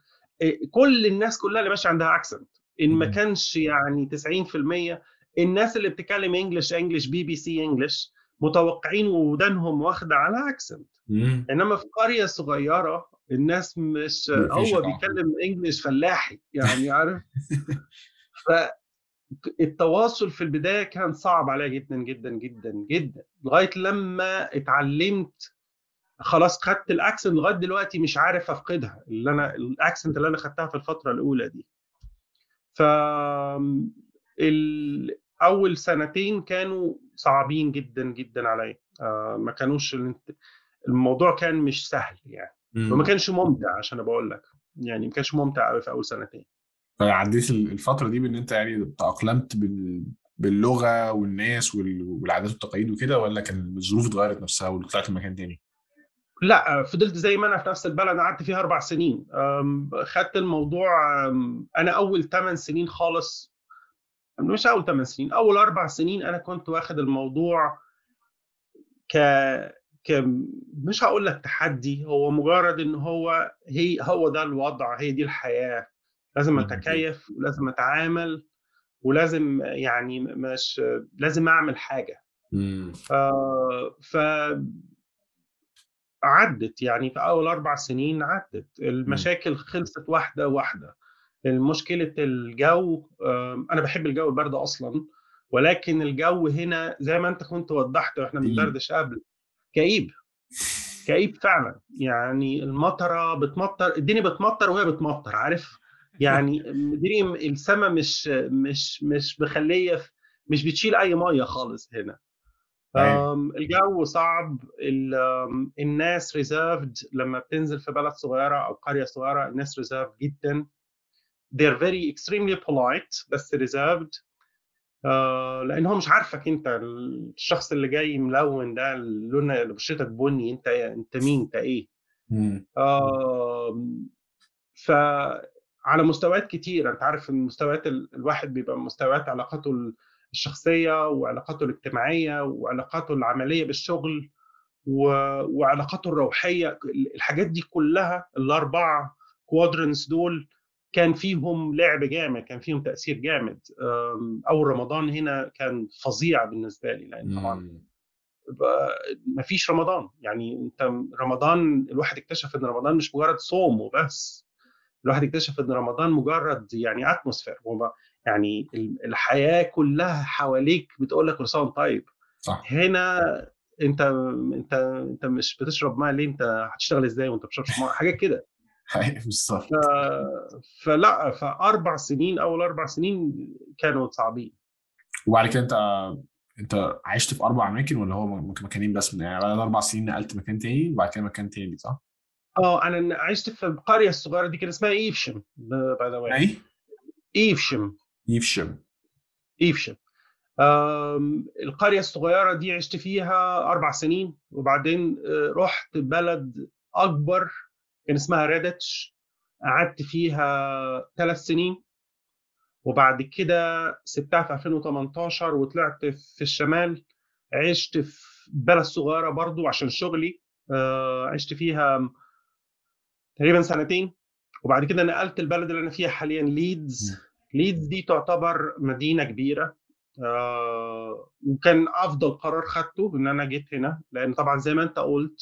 كل الناس كلها اللي ماشية عندها accent إن ما. كانش يعني 90% الناس اللي بتتكلم English English BBC English متوقعين ودانهم واخدة على accent. إنما في قرية صغيرة الناس مش هو بيتكلم English فلاحي يعني عارف؟ <laughs> فالتواصل في البداية كان صعب عليا جدا جدا جدا جدا. لغاية لما اتعلمت خلاص خدت ال accent لغاية دلوقتي مش عارف أفقدها اللي أنا ال accent اللي أنا خدتها في الفترة الأولى دي. ف أول سنتين كانوا صعبين جدا جدا عليا. آه، ما كانوش الموضوع كان مش سهل يعني. وما. كانش ممتع عشان بقول لك. يعني ما كانش ممتع قوي في أول سنتين. فعديت ال- الفترة دي بإن أنت يعني تأقلمت بال... باللغة والناس وال... والعادات والتقاليد وكده ولا كان الظروف اتغيرت نفسها وطلعت مكان تاني؟ لا فضلت زي ما أنا في نفس البلد قعدت فيها أربع سنين. خدت الموضوع أنا أول ثمان سنين خالص مش اول ثمان سنين أول أربع سنين أنا كنت واخد الموضوع ك ك مش هقول لك تحدي هو مجرد إن هو هي هو ده الوضع هي دي الحياة. لازم. أتكيف ولازم أتعامل ولازم يعني مش لازم أعمل حاجة. آه، ف عدت يعني في أول أربع سنين عدت. المشاكل خلصت واحدة واحدة. المشكلة الجو أنا بحب الجو البرد أصلا ولكن الجو هنا زي ما أنت كنت وضحت وإحنا كئيب. بندردش قبل كئيب. كئيب فعلا. يعني المطرة بتمطر الدنيا بتمطر وهي بتمطر عارف؟ يعني الدنيا السماء مش مش مش مخلية مش بتشيل أي مية خالص هنا. أيوة. أم، الجو صعب الناس reserved لما بتنزل في بلد صغيرة أو قرية صغيرة الناس reserved جدا. They're very extremely polite بس reserved. آه لأن هو مش عارفك أنت الشخص اللي جاي ملون ده اللون اللي بشرتك بني أنت أنت مين؟ أنت إيه. آه فعلى مستويات كتير أنت عارف إن مستويات ال- الواحد بيبقى مستويات علاقاته الشخصية وعلاقاته الاجتماعية وعلاقاته العملية بالشغل وعلاقاته الروحية. الحاجات دي كلها الأربعة كوادرنس دول كان فيهم لعب جامد كان فيهم تأثير جامد. اول رمضان هنا كان فظيع بالنسبة لي لأن طبعا مم. ما فيش رمضان. يعني أنت رمضان الواحد اكتشف إن رمضان مش مجرد صوم وبس. الواحد اكتشف إن رمضان مجرد يعني اتموسفير يعني ال- الحياة كلها حواليك بتقول لك كل سنه طيب. صح. هنا أنت أنت أنت مش بتشرب ماء ليه؟ أنت هتشتغل إزاي وأنت بتشربش ماء؟ حاجات كده. بالظبط. ف- فلا فأربع سنين أول أربع سنين كانوا صعبين. وبعد كده أنت أنت عشت في أربع أماكن ولا هو مكانين بس من يعني بعد أربع سنين نقلت مكان تاني وبعد كده مكان تاني صح؟ آه أنا عشت في القرية الصغيرة دي كان اسمها إيفشم باي ذا أي؟ إيفشم. يفشم إيفشم. آم، القرية الصغيرة دي عشت فيها أربع سنين وبعدين آه، رحت بلد أكبر كان اسمها ريدتش قعدت فيها ثلاث سنين. وبعد كده سبتها في 2018 وطلعت في الشمال. عشت في بلد صغيرة برضو عشان شغلي. آه، عشت فيها تقريبا سنتين. وبعد كده نقلت البلد اللي أنا فيها حاليا ليدز ليدز دي تعتبر مدينة كبيرة. آه، وكان أفضل قرار خدته ان أنا جيت هنا لأن طبعا زي ما أنت قلت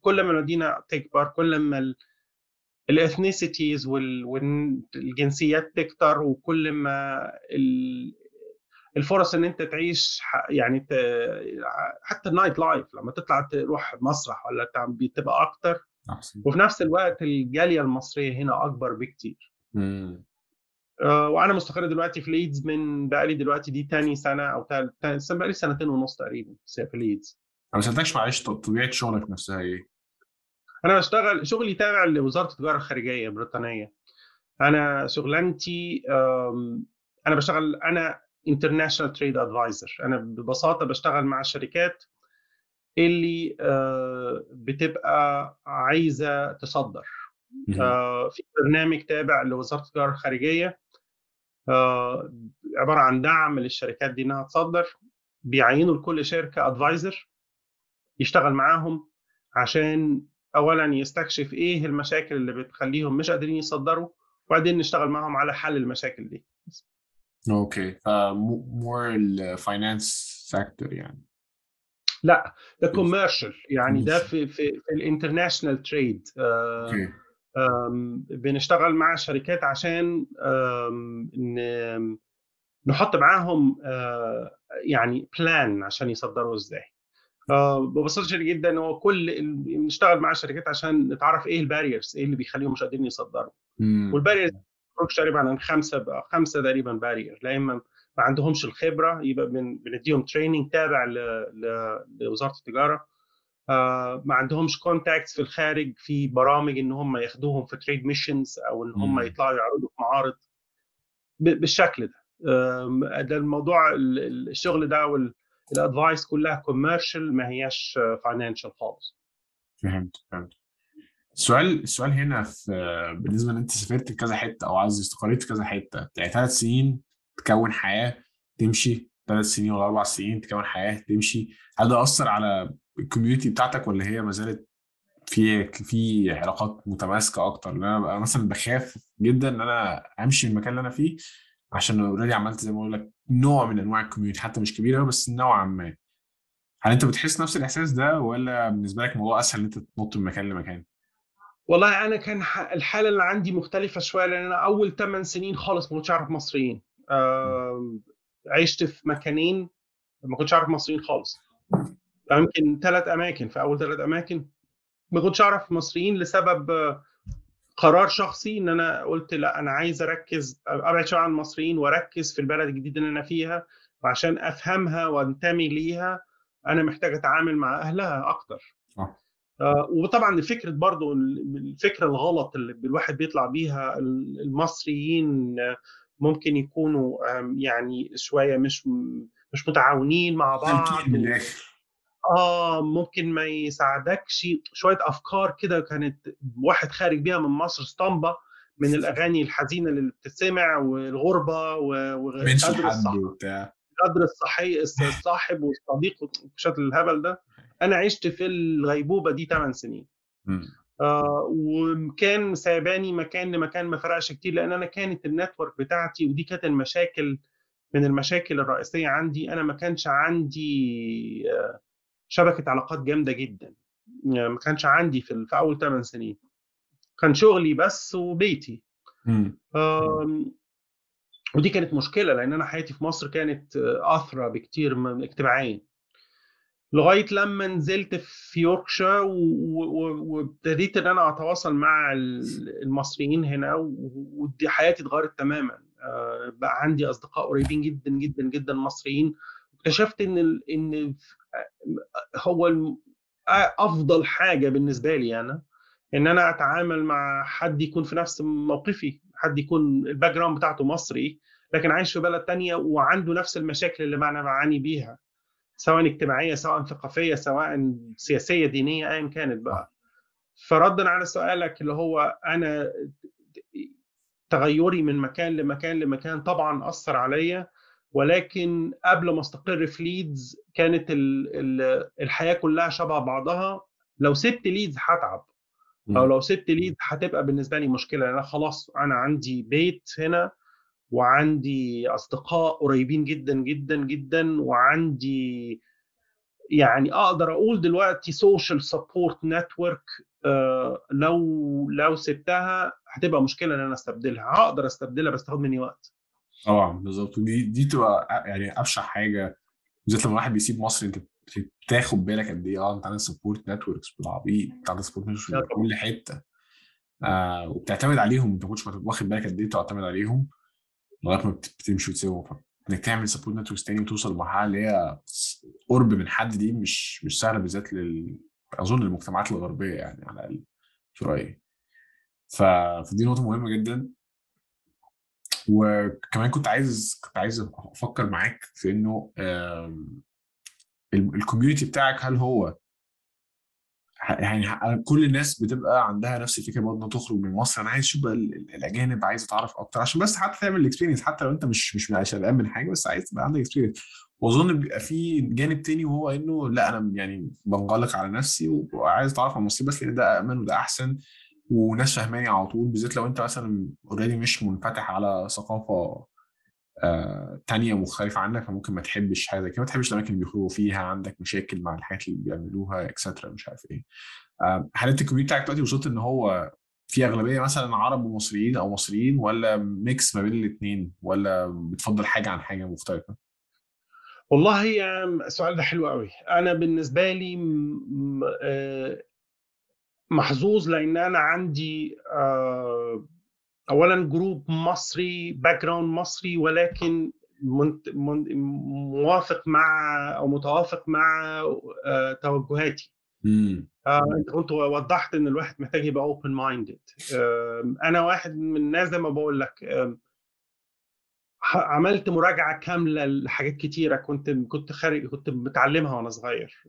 كل ما المدينة تكبر كل ما ال ethnicities والجنسيات تكتر وكل ما ال- الفرص إن أنت تعيش يعني ت- حتى ال night life لما تطلع تروح مسرح ولا بتبقى أكتر. وفي نفس الوقت الجالية المصرية هنا أكبر بكتير. مم. آه، وأنا مستقر دلوقتي في ليدز من بقالي دلوقتي دي تاني سنة أو تاني سنة بقالي سنتين ونص تقريبا في ليدز أنا ما سألتكش معلش طبيعة شغلك نفسها إيه؟ أنا بشتغل شغلي تابع لوزارة التجارة الخارجية البريطانية. أنا شغلانتي أنا بشتغل أنا international trade advisor أنا ببساطة بشتغل مع الشركات اللي آه، بتبقى عايزة تصدر. آه، في برنامج تابع لوزارة التجارة الخارجية. عبارة عن دعم للشركات دي إنها تصدر بيعينوا لكل شركة advisor يشتغل معاهم عشان اولا يستكشف إيه المشاكل اللي بتخليهم مش قادرين يصدروا وبعدين نشتغل معاهم على حل المشاكل دي. okay more ال finance sector يعني. لا ده commercial يعني ده. في في, في ال international trade okay. بنشتغل مع شركات عشان نحط معاهم آه، يعني plan عشان يصدروا إزاي. آه، ببساطة شديدة جدا هو كل بنشتغل مع الشركات عشان نتعرف إيه ال barriers إيه اللي بيخليهم مش قادرين يصدروا. وال barriers تقريبا عن خمسة خمسة تقريبا barrier لا إما ما عندهمش الخبرة يبقى بن- بنديهم training تابع لوزارة التجارة. ما عندهمش contacts في الخارج في برامج إن هم ياخدوهم في trade missions أو إن هم. يطلعوا يعرضوا في معارض بالشكل ده. ده الموضوع ال- ال- الشغل ده وال advice كلها commercial ما هياش financial خالص. فهمت فهمت. السؤال السؤال هنا في بالنسبة إن أنت سافرت كذا حتة أو عايز استقريت في كذا حتة يعني ثلاث سنين تكون حياة تمشي ثلاث سنين ولا أربع سنين تكون حياة تمشي هل ده أثر على ال community بتاعتك ولا هي ما زالت في في علاقات متماسكة أكتر؟ لأن أنا بقى مثلا بخاف جدا إن أنا أمشي من المكان اللي أنا فيه عشان already عملت زي ما بقول لك نوع من أنواع ال community حتى مش كبيره بس نوعا ما. هل أنت بتحس نفس الإحساس ده ولا بالنسبة لك الموضوع أسهل إن أنت تنط من مكان لمكان؟ والله أنا كان الحالة اللي عندي مختلفة شوية لأن أنا أول 8 سنين خالص ما كنتش أعرف مصريين. عشت في مكانين ما كنتش أعرف مصريين خالص. يمكن ثلاث أماكن في أول ثلاث أماكن ما كنتش أعرف مصريين لسبب قرار شخصي إن أنا قلت لأ أنا عايز أركز أبعد شوية عن المصريين وأركز في البلد الجديدة اللي أنا فيها وعشان أفهمها وأنتمي ليها. أنا محتاج أتعامل مع أهلها أكتر. آه. وطبعا فكره برضو الفكرة الغلط اللي الواحد بيطلع بيها المصريين ممكن يكونوا يعني شوية مش مش متعاونين مع بعض آه ممكن ما يساعدكش. شوية أفكار كده كانت واحد خارج بيها من مصر اسطمبة من الأغاني الحزينة اللي بتسمع والغربة وقدر الصحي قدر الصحي الصاحب والصديق وشكل الهبل ده. أنا عشت في الغيبوبة دي 8 سنين. آه وكان سايباني مكان لمكان ما فرقش كتير لأن أنا كانت النتورك بتاعتي ودي كانت المشاكل من المشاكل الرئيسية عندي. أنا ما كانش عندي آه شبكه علاقات جامدة جدا. يعني ما كانش عندي في, في أول 8 سنين. كان شغلي بس وبيتي. آه ودي كانت مشكلة لأن أنا حياتي في مصر كانت أثرى بكتير اجتماعيا. لغاية لما نزلت في يوركشا وابتديت إن أنا أتواصل مع المصريين هنا ودي حياتي اتغيرت تماما. بقى عندي أصدقاء قريبين جدا جدا جدا مصريين. اكتشفت إن إن هو أفضل حاجة بالنسبة لي أنا إن أنا أتعامل مع حد يكون في نفس موقفي حد يكون ال background بتاعته مصري لكن عايش في بلد تانية وعنده نفس المشاكل اللي أنا بعاني بيها سواء اجتماعية سواء ثقافية سواء سياسية دينية ايا كانت بقى. فردا على سؤالك اللي هو أنا تغيري من مكان لمكان لمكان طبعا أثر عليا ولكن قبل ما استقر في ليدز كانت الحياة كلها شبه بعضها. لو سبت ليدز هتعب. أو لو سبت ليدز هتبقى بالنسبة لي مشكلة. أنا خلاص أنا عندي بيت هنا وعندي أصدقاء قريبين جدا جدا جدا وعندي يعني أقدر أقول دلوقتي social support network لو لو سبتها هتبقى مشكلة إن أنا أستبدلها. هقدر أستبدلها بس تاخد مني وقت. طبعا بالظبط. ودي دي تبقى يعني أبشع حاجة بالذات لما الواحد بيسيب مصر أنت بتاخد بالك قد إيه آه أنت عندك support networks بالعبيط أنت عندك support networks في كل حتة. آه وبتعتمد عليهم أنت ما كنتش واخد بالك قد إيه بتعتمد عليهم لغاية ما بتمشي وتسيبهم. إنك تعمل support networks تاني وتوصل لمرحلة اللي هي قرب من حد دي مش مش سهلة بالذات لل أظن المجتمعات الغربية يعني على الأقل في رأيي. ف... فدي نقطة مهمة جدا. وكمان كنت عايز كنت عايز أفكر معاك في إنه ال community بتاعك هل هو يعني كل الناس بتبقى عندها نفس الفكرة برضه تخرج من مصر؟ أنا عايز أشوف بقى الأجانب عايز اتعرف أكتر عشان بس حتى تعمل ال experience حتى لو أنت مش مش قلقان من حاجة بس عايز تبقى عندك experience وأظن بيبقى في جانب تاني وهو إنه لأ أنا يعني بنغلق على نفسي وعايز أتعرف على المصريين بس لأن ده امن وده أحسن. وناس فاهماني على طول بالذات لو أنت مثلا already مش منفتح على ثقافة آه تانية مختلفة عنك فممكن ما تحبش حاجة كده ما تحبش الأماكن اللي بيخرجوا فيها عندك مشاكل مع الحاجات اللي بيعملوها extra مش عارف إيه. آه هل أنت ال community بتاعك دلوقتي وصلت إن هو في أغلبية مثلا عرب ومصريين أو مصريين ولا mix ما بين الاتنين ولا بتفضل حاجة عن حاجة مختلفة؟ والله السؤال ده حلو قوي أنا بالنسبة لي محظوظ لأن أنا عندي آه اولا group مصري background مصري ولكن. موافق مع أو متوافق مع آه توجهاتي. آه أنت كنت وضحت إن الواحد محتاج يبقى open minded أنا واحد من الناس زي ما بقول لك عملت مراجعة كاملة لحاجات كتيرة كنت كنت خارج كنت متعلمها وأنا صغير.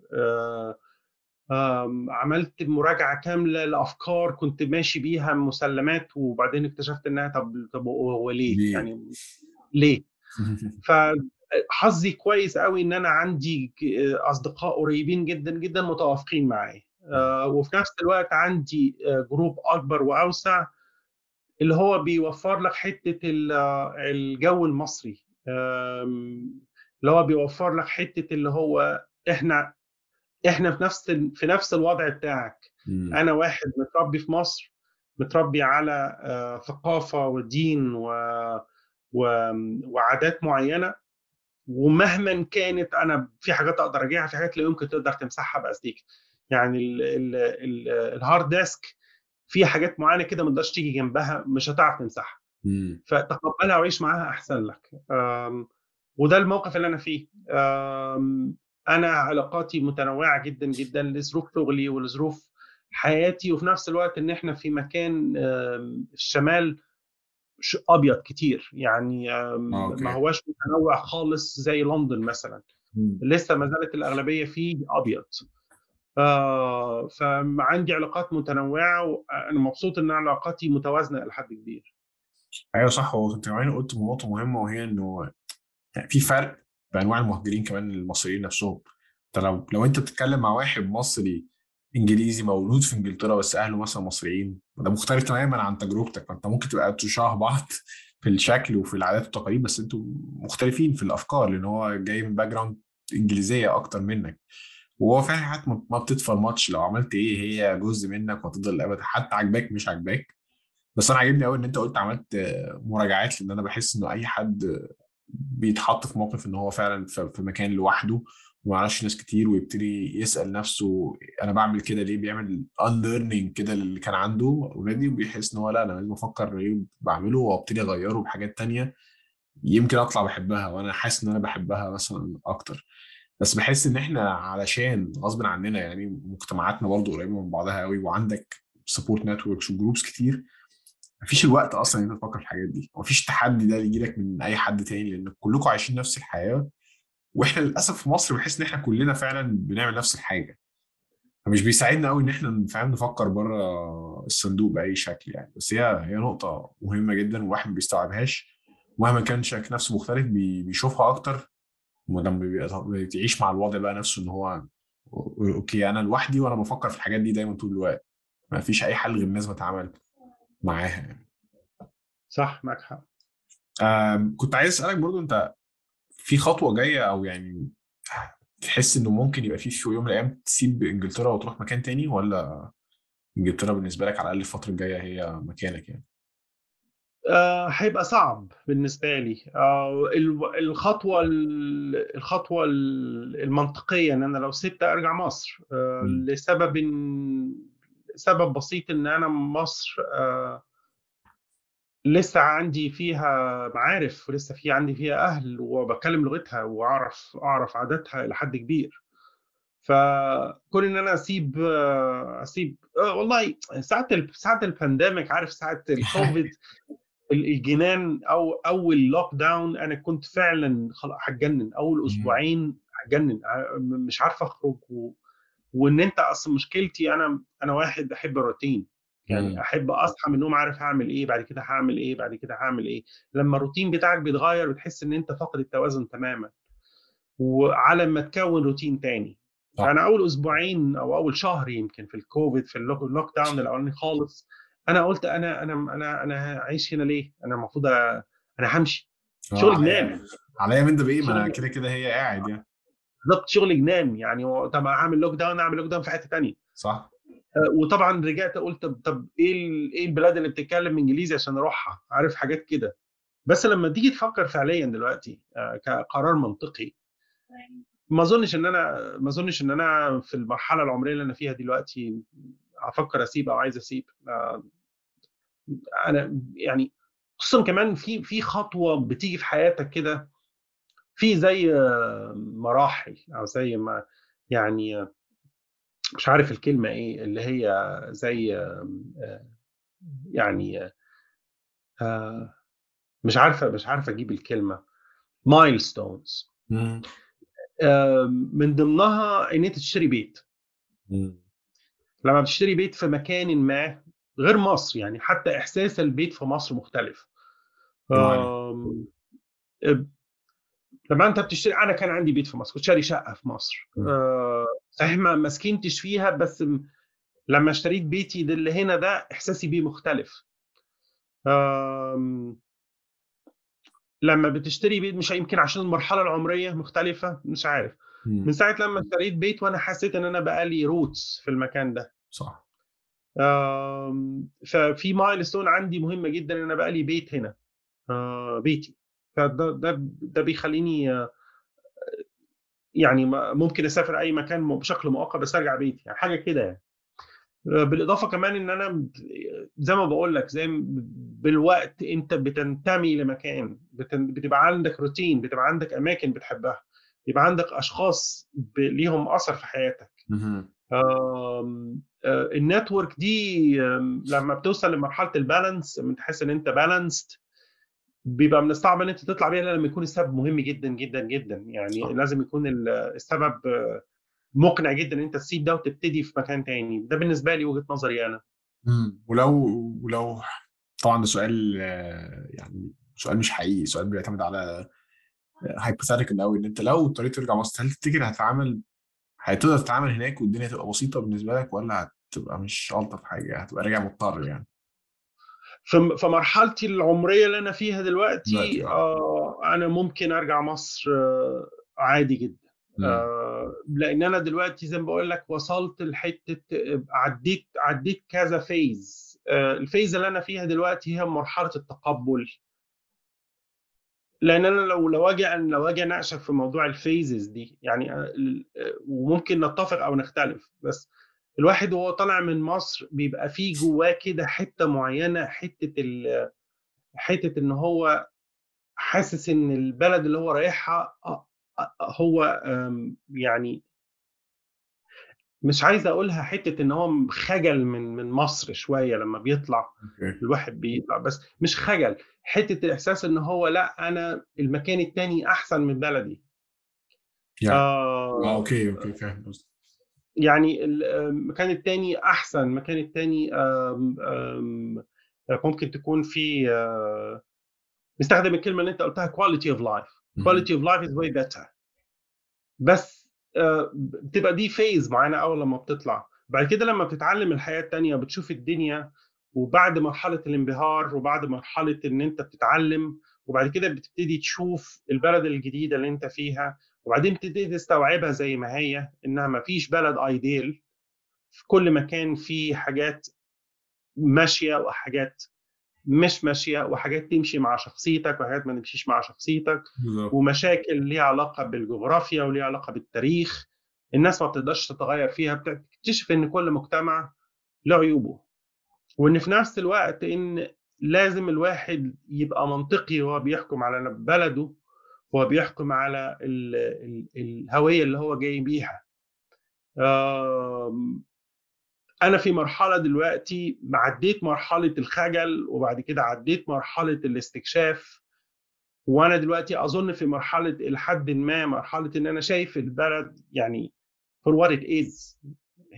عملت مراجعة كاملة لأفكار كنت ماشي بيها مسلمات وبعدين اكتشفت إنها طب طب هو ليه؟ ليه؟ يعني ليه؟ <laughs> ف حظي كويس قوي إن أنا عندي أصدقاء قريبين جدا جدا متوافقين معايا آه، وفي نفس الوقت عندي آه، جروب أكبر وأوسع اللي هو بيوفر لك حتة ال- الجو المصري اللي هو بيوفر لك حتة اللي هو إحنا إحنا في نفس في نفس الوضع بتاعك. مم. أنا واحد متربي في مصر متربي على آه، ثقافة ودين و... و... وعادات معينة. ومهما كانت أنا في حاجات أقدر اراجعها في حاجات لا يمكن تقدر تمسحها باستيك يعني ال... ال... ال... ال hard disk في حاجات معينة كده ما تقدرش تيجي جنبها مش هتعرف تمسحها. فتقبلها وعيش معاها أحسن لك. أم، وده الموقف اللي أنا فيه. أم، أنا علاقاتي متنوعة جدا جدا لظروف شغلي ولظروف حياتي وفي نفس الوقت إن إحنا في مكان الشمال أبيض كتير يعني آه، أوكي. ما هواش متنوع خالص زي لندن مثلا مم. لسه ما زالت الأغلبية فيه أبيض آه فعندي علاقات متنوعة وأنا مبسوط إن علاقاتي متوازنة إلى حد كبير أيوه صح هو انت كمان قلت نقطة مهمة وهي إنه يعني في فرق في انواع المهاجرين كمان المصريين نفسهم. أنت لو لو أنت بتتكلم مع واحد مصري إنجليزي مولود في إنجلترا بس أهله مثلا مصريين ده مختلف تماما عن تجربتك. فأنت ممكن تبقى تشابه بعض <laughs> في الشكل وفي العادات والتقاليد بس أنتوا مختلفين في الأفكار لأن هو جاي من background إنجليزية أكتر منك. وهو فعلا حاجات ما بتدفع لو عملت إيه هي جزء منك وهتفضل الابد حتى عجباك مش عجباك بس أنا عاجبني قوي إن أنت قلت عملت مراجعات لأن أنا بحس إنه أي حد بيتحط في موقف إن هو فعلا في مكان لوحده وما يعرفش ناس كتير ويبتدي يسأل نفسه أنا بعمل كده ليه؟ بيعمل unlearning كده اللي كان عنده اوريدي وبيحس إن هو لا أنا لازم أفكر إيه بعمله وأبتدي أغيره بحاجات تانية يمكن أطلع بحبها وأنا حاسس إن أنا بحبها مثلا أكتر. بس بحس إن إحنا علشان غصب عننا يعني مجتمعاتنا برضو قريبة من بعضها قوي وعندك support networks و groups كتير مفيش الوقت أصلا إن أنت تفكر في الحاجات دي. مفيش التحدي ده اللي يجيلك من أي حد تاني لأن كلكم عايشين نفس الحياة وإحنا للأسف في مصر بحس إن إحنا كلنا فعلا بنعمل نفس الحاجة. فمش بيساعدنا قوي إن إحنا فاهم نفكر بره الصندوق بأي شكل يعني. بس هي هي نقطة مهمة جدا والواحد ما بيستوعبهاش. مهما كان شايف نفسه مختلف بي- بيشوفها أكتر ولما بيبقى- بيعيش مع الوضع بقى نفسه إن هو أوكي أنا لوحدي وأنا بفكر في الحاجات دي دايما طول الوقت. ما فيش أي حل غير الناس بتعامل معاها يعني. صح معك حق كنت عايز أسألك برضو أنت في خطوة جاية أو يعني تحس إنه ممكن يبقى في في يوم من الأيام تسيب إنجلترا وتروح مكان تاني ولا إنجلترا بالنسبة لك على الأقل الفترة الجاية هي مكانك يعني آه، هيبقى صعب بالنسبة لي آه، ال- الخطوة ال- الخطوة ال- المنطقية إن أنا لو سبت أرجع مصر آه،. لسبب سبب بسيط إن أنا مصر آه، لسه عندي فيها معارف ولسه في عندي فيها أهل وبتكلم لغتها وأعرف أعرف عاداتها إلى حد كبير. فكون إن أنا أسيب آه، أسيب آه، والله ساعة ساعة ال pandemic عارف ساعة <laughs> الكوفيد ال- الجنان أو أول lockdown أنا كنت فعلا هتجنن أول أسبوعين هتجنن مش عارف أخرج و... وإن أنت أصلا مشكلتي أنا أنا واحد بحب الروتين. يعني. أحب أصحى من النوم عارف هعمل إيه بعد كده هعمل إيه بعد كده هعمل إيه. لما الروتين بتاعك بيتغير بتحس إن أنت فاقد التوازن تماما. وعلى ما تكون روتين تاني. فأنا أول أسبوعين أو أول شهر يمكن في الكوفيد في ال lockdown الأولاني خالص أنا قلت أنا أنا أنا أنا هعيش هنا ليه؟ أنا المفروض أنا همشي. آه، شغل جنان عليا من ده بإيه؟ ما أنا كده كده هي قاعد يعني. بالظبط شغل جنان يعني طب هعمل lockdown اعمل lockdown في حتة تانية. صح. أه، وطبعا رجعت قلت طب, طب إيه إيه البلاد اللي بتتكلم إنجليزي عشان أروحها؟ عارف حاجات كده. بس لما تيجي تفكر فعليا دلوقتي أه، كقرار منطقي ما أظنش إن أنا ما أظنش إن أنا في المرحلة العمرية اللي أنا فيها دلوقتي أفكر أسيب أو عايز أسيب. أه، أنا يعني خصوصا كمان في في خطوة بتيجي في حياتك كده في زي آه، مراحل أو زي ما يعني آه، مش عارف الكلمة إيه اللي هي زي آه، يعني مش عارفة مش عارفة أجيب الكلمة. مايلستونز. من ضمنها إن أنت تشتري بيت. لما بتشتري بيت في مكان ما غير مصر يعني حتى إحساس البيت في مصر مختلف. لما انت بتشتري أنا كان عندي بيت في مصر كنت شاري شقة في مصر. آه، صحيح ما ما سكنتش فيها بس م- لما اشتريت بيتي ده اللي هنا ده احساسي بيه مختلف. آم، لما بتشتري بيت مش يمكن عشان المرحلة العمرية مختلفة مش عارف. من. ساعة لما اشتريت بيت وأنا حسيت ان أنا بقالي roots في المكان ده. صح. ففي milestone عندي مهمه جدا إن أنا بقالي بيت هنا. آه، بيتي. فده ده ده بيخليني يعني ممكن أسافر أي مكان بشكل مؤقت بس أرجع بيتي يعني حاجة كده يعني بالإضافة كمان إن أنا زي ما بقول لك زي بالوقت أنت بتنتمي لمكان بتبقى عندك روتين بتبقى عندك أماكن بتحبها يبقى عندك أشخاص ليهم أثر في حياتك مهم. آم، آه، ال network دي آم، لما بتوصل لمرحلة ال balance لما تحس إن أنت balanced بيبقى من الصعب إن أنت تطلع بيها لما يكون السبب مهم جدا جدا جدا يعني صح. لازم يكون ال- السبب مقنع جدا إن أنت تسيب ده وتبتدي في مكان تاني ده بالنسبة لي وجهة نظري أنا مم. ولو ولو طبعا ده سؤال يعني سؤال مش حقيقي سؤال بيعتمد على هايبوثيتيكال قوي إن أنت لو اضطريت ترجع مصر هل تفتكر هتتعامل هتقدر تتعامل هناك والدنيا تبقى بسيطة بالنسبة لك ولا هتبقى مش ألطف حاجة هتبقى راجع مضطر يعني في في مرحلتي العمرية اللي أنا فيها دلوقتي آه أنا ممكن أرجع مصر آه عادي جدا. آه لأن أنا دلوقتي زي ما بقول لك وصلت لحتة عديت عديت كذا phase آه ال phase اللي أنا فيها دلوقتي هي مرحلة التقبل. لأن أنا لو لو أجي لو أجي أناقشك في موضوع ال phases دي يعني آه، آه، وممكن نتفق أو نختلف بس الواحد وهو طالع من مصر بيبقى فيه جواه كده حتة معينة حتة ال- حتة إن هو حاسس إن البلد اللي هو رايحها آه، آه، هو آم، يعني مش عايز أقولها حتة إن هو خجل من من مصر شوية لما بيطلع الواحد بيطلع بس مش خجل حتة الإحساس إن هو لأ أنا المكان التاني أحسن من بلدي. يعني آه. آه okay okay فاهم قصدك. يعني ال- المكان التاني أحسن المكان آم، ممكن تكون في آه، نستخدم الكلمة اللي أنت قلتها quality of life. مهم. quality of life is way better. بس آه، بتبقى دي فيز معينه أول لما بتطلع. بعد كده لما بتتعلم الحياة التانية بتشوف الدنيا وبعد مرحلة الانبهار وبعد مرحلة إن أنت بتتعلم وبعد كده بتبتدي تشوف البلد الجديدة اللي أنت فيها وبعدين بتبتدي تستوعبها زي ما هي إنها ما فيش بلد ايديل في كل مكان في حاجات ماشية وحاجات مش ماشية وحاجات تمشي مع شخصيتك وحاجات ما تمشيش مع شخصيتك. بالظبط. ومشاكل ليها علاقة بالجغرافيا وليها علاقة بالتاريخ. الناس ما بتقدرش تتغير فيها بتكتشف إن كل مجتمع له عيوبه. وإن في نفس الوقت إن لازم الواحد يبقى منطقي وهو بيحكم على بلده. وهو بيحكم على ال ال الهوية اللي هو جاي بيها. أنا في مرحلة دلوقتي عديت مرحلة الخجل وبعد كده عديت مرحلة الاستكشاف وأنا دلوقتي أظن في مرحلة إلى حد ما مرحلة إن أنا شايف البلد يعني what it is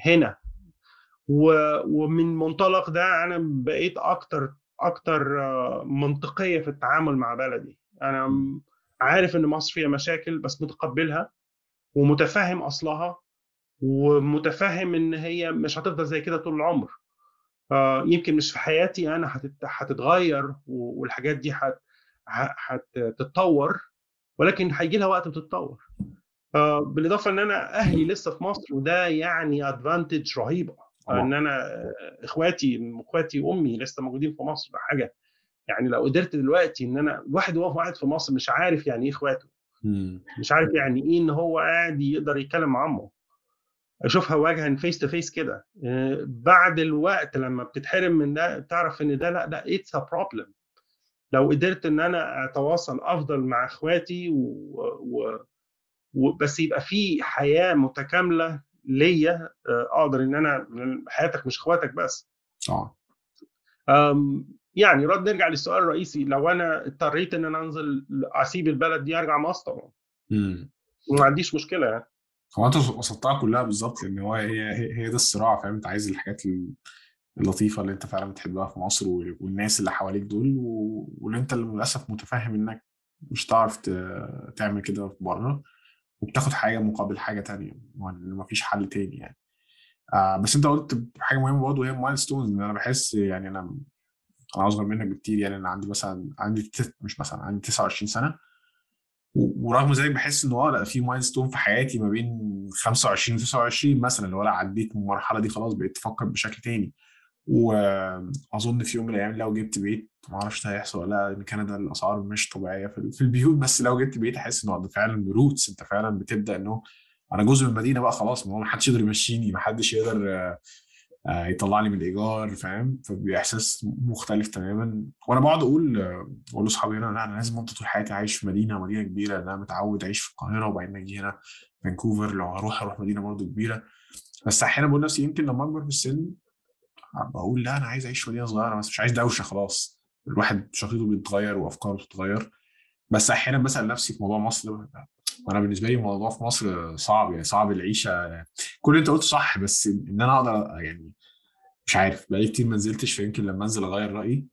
هنا. ومن منطلق ده أنا بقيت أكتر أكتر منطقية في التعامل مع بلدي. أنا عارف إن مصر فيها مشاكل بس متقبلها ومتفهم أصلها ومتفهم إن هي مش هتفضل زي كده طول العمر. آه، يمكن مش في حياتي أنا هتت- هتتغير والحاجات دي هتتطور ولكن هيجي لها وقت وتتطور آه، بالإضافة إن أنا أهلي لسه في مصر وده يعني advantage رهيبة. إن أنا إخواتي إخواتي وأمي لسه موجودين في مصر ده حاجة يعني لو قدرت دلوقتي إن أنا الواحد وهو قاعد في مصر مش عارف يعني إيه إخواته. مش عارف يعني إيه إن هو قاعد يقدر يتكلم مع عمه. أشوفه وجها face to face كده. آه، بعد الوقت لما بتتحرم من ده تعرف إن ده لأ ده it's a problem لو قدرت إن أنا أتواصل أفضل مع إخواتي و... و... و... بس يبقى في حياة متكاملة ليا آه، أقدر إن أنا حياتك مش إخواتك بس. آه. يعني رد نرجع للسؤال الرئيسي لو أنا اضطريت إن أنا أنزل أسيب البلد دي أرجع مصر طبعا مم. وما عنديش مشكلة يعني. هو أنت وصلتها كلها بالظبط لأن هو هي هي هي ده الصراع فاهم؟ أنت عايز الحاجات اللطيفة اللي أنت فعلا بتحبها في مصر وال- والناس اللي حواليك دول واللي أنت للأسف متفهم إنك مش هتعرف ت- تعمل كده بره وبتاخد حاجة مقابل حاجة تانية ما فيش حل تاني يعني. آه بس أنت قلت حاجة مهمة برضه وهي milestones إن أنا بحس يعني أنا أنا أصغر منك بكتير يعني أنا عندي مثلا عندي تس- مش مثلا عندي 29 سنة. و- ورغم ذلك بحس انه آه لأ في milestone في حياتي ما بين 25 و 29 مثلا اللي هو لأ عديت من المرحلة دي خلاص بقيت أفكر بشكل تاني. واظن في يوم من الأيام لو جبت بيت ما أعرفش ده هيحصل ولا لأ إن كندا الأسعار مش طبيعية في البيوت بس لو جبت بيت أحس إنه فعلا roots أنت فعلا بتبدأ إنه أنا جزء من المدينة بقى خلاص ما هو ما حدش يقدر يمشيني ما حدش يقدر آه، آه، يطلعني من الإيجار فاهم؟ فبيبقى إحساس مختلف تماما. وأنا بقعد أقول بقول لأصحابي هنا لا أنا لازم أفضل طول حياتي عايش في مدينة مدينة كبيرة أنا متعود أعيش في القاهرة وبعدين أجي هنا فانكوفر. لو هروح أروح مدينة برضه كبيرة. بس أحيانا بقول لنفسي يمكن لما أكبر في السن بقول لا أنا عايز أعيش في مدينة صغيرة بس مش عايز دوشة خلاص. الواحد شخصيته بيتغير وأفكاره بتتغير. بس أحيانا بسأل نفسي في موضوع مصر ده أنا بالنسبة لي الموضوع في مصر صعب يعني صعب العيشة. كل اللي أنت قلته صح بس إن أنا أقدر يعني مش عارف بقالي كتير ما نزلتش فيمكن لما انزل اغير رأيي.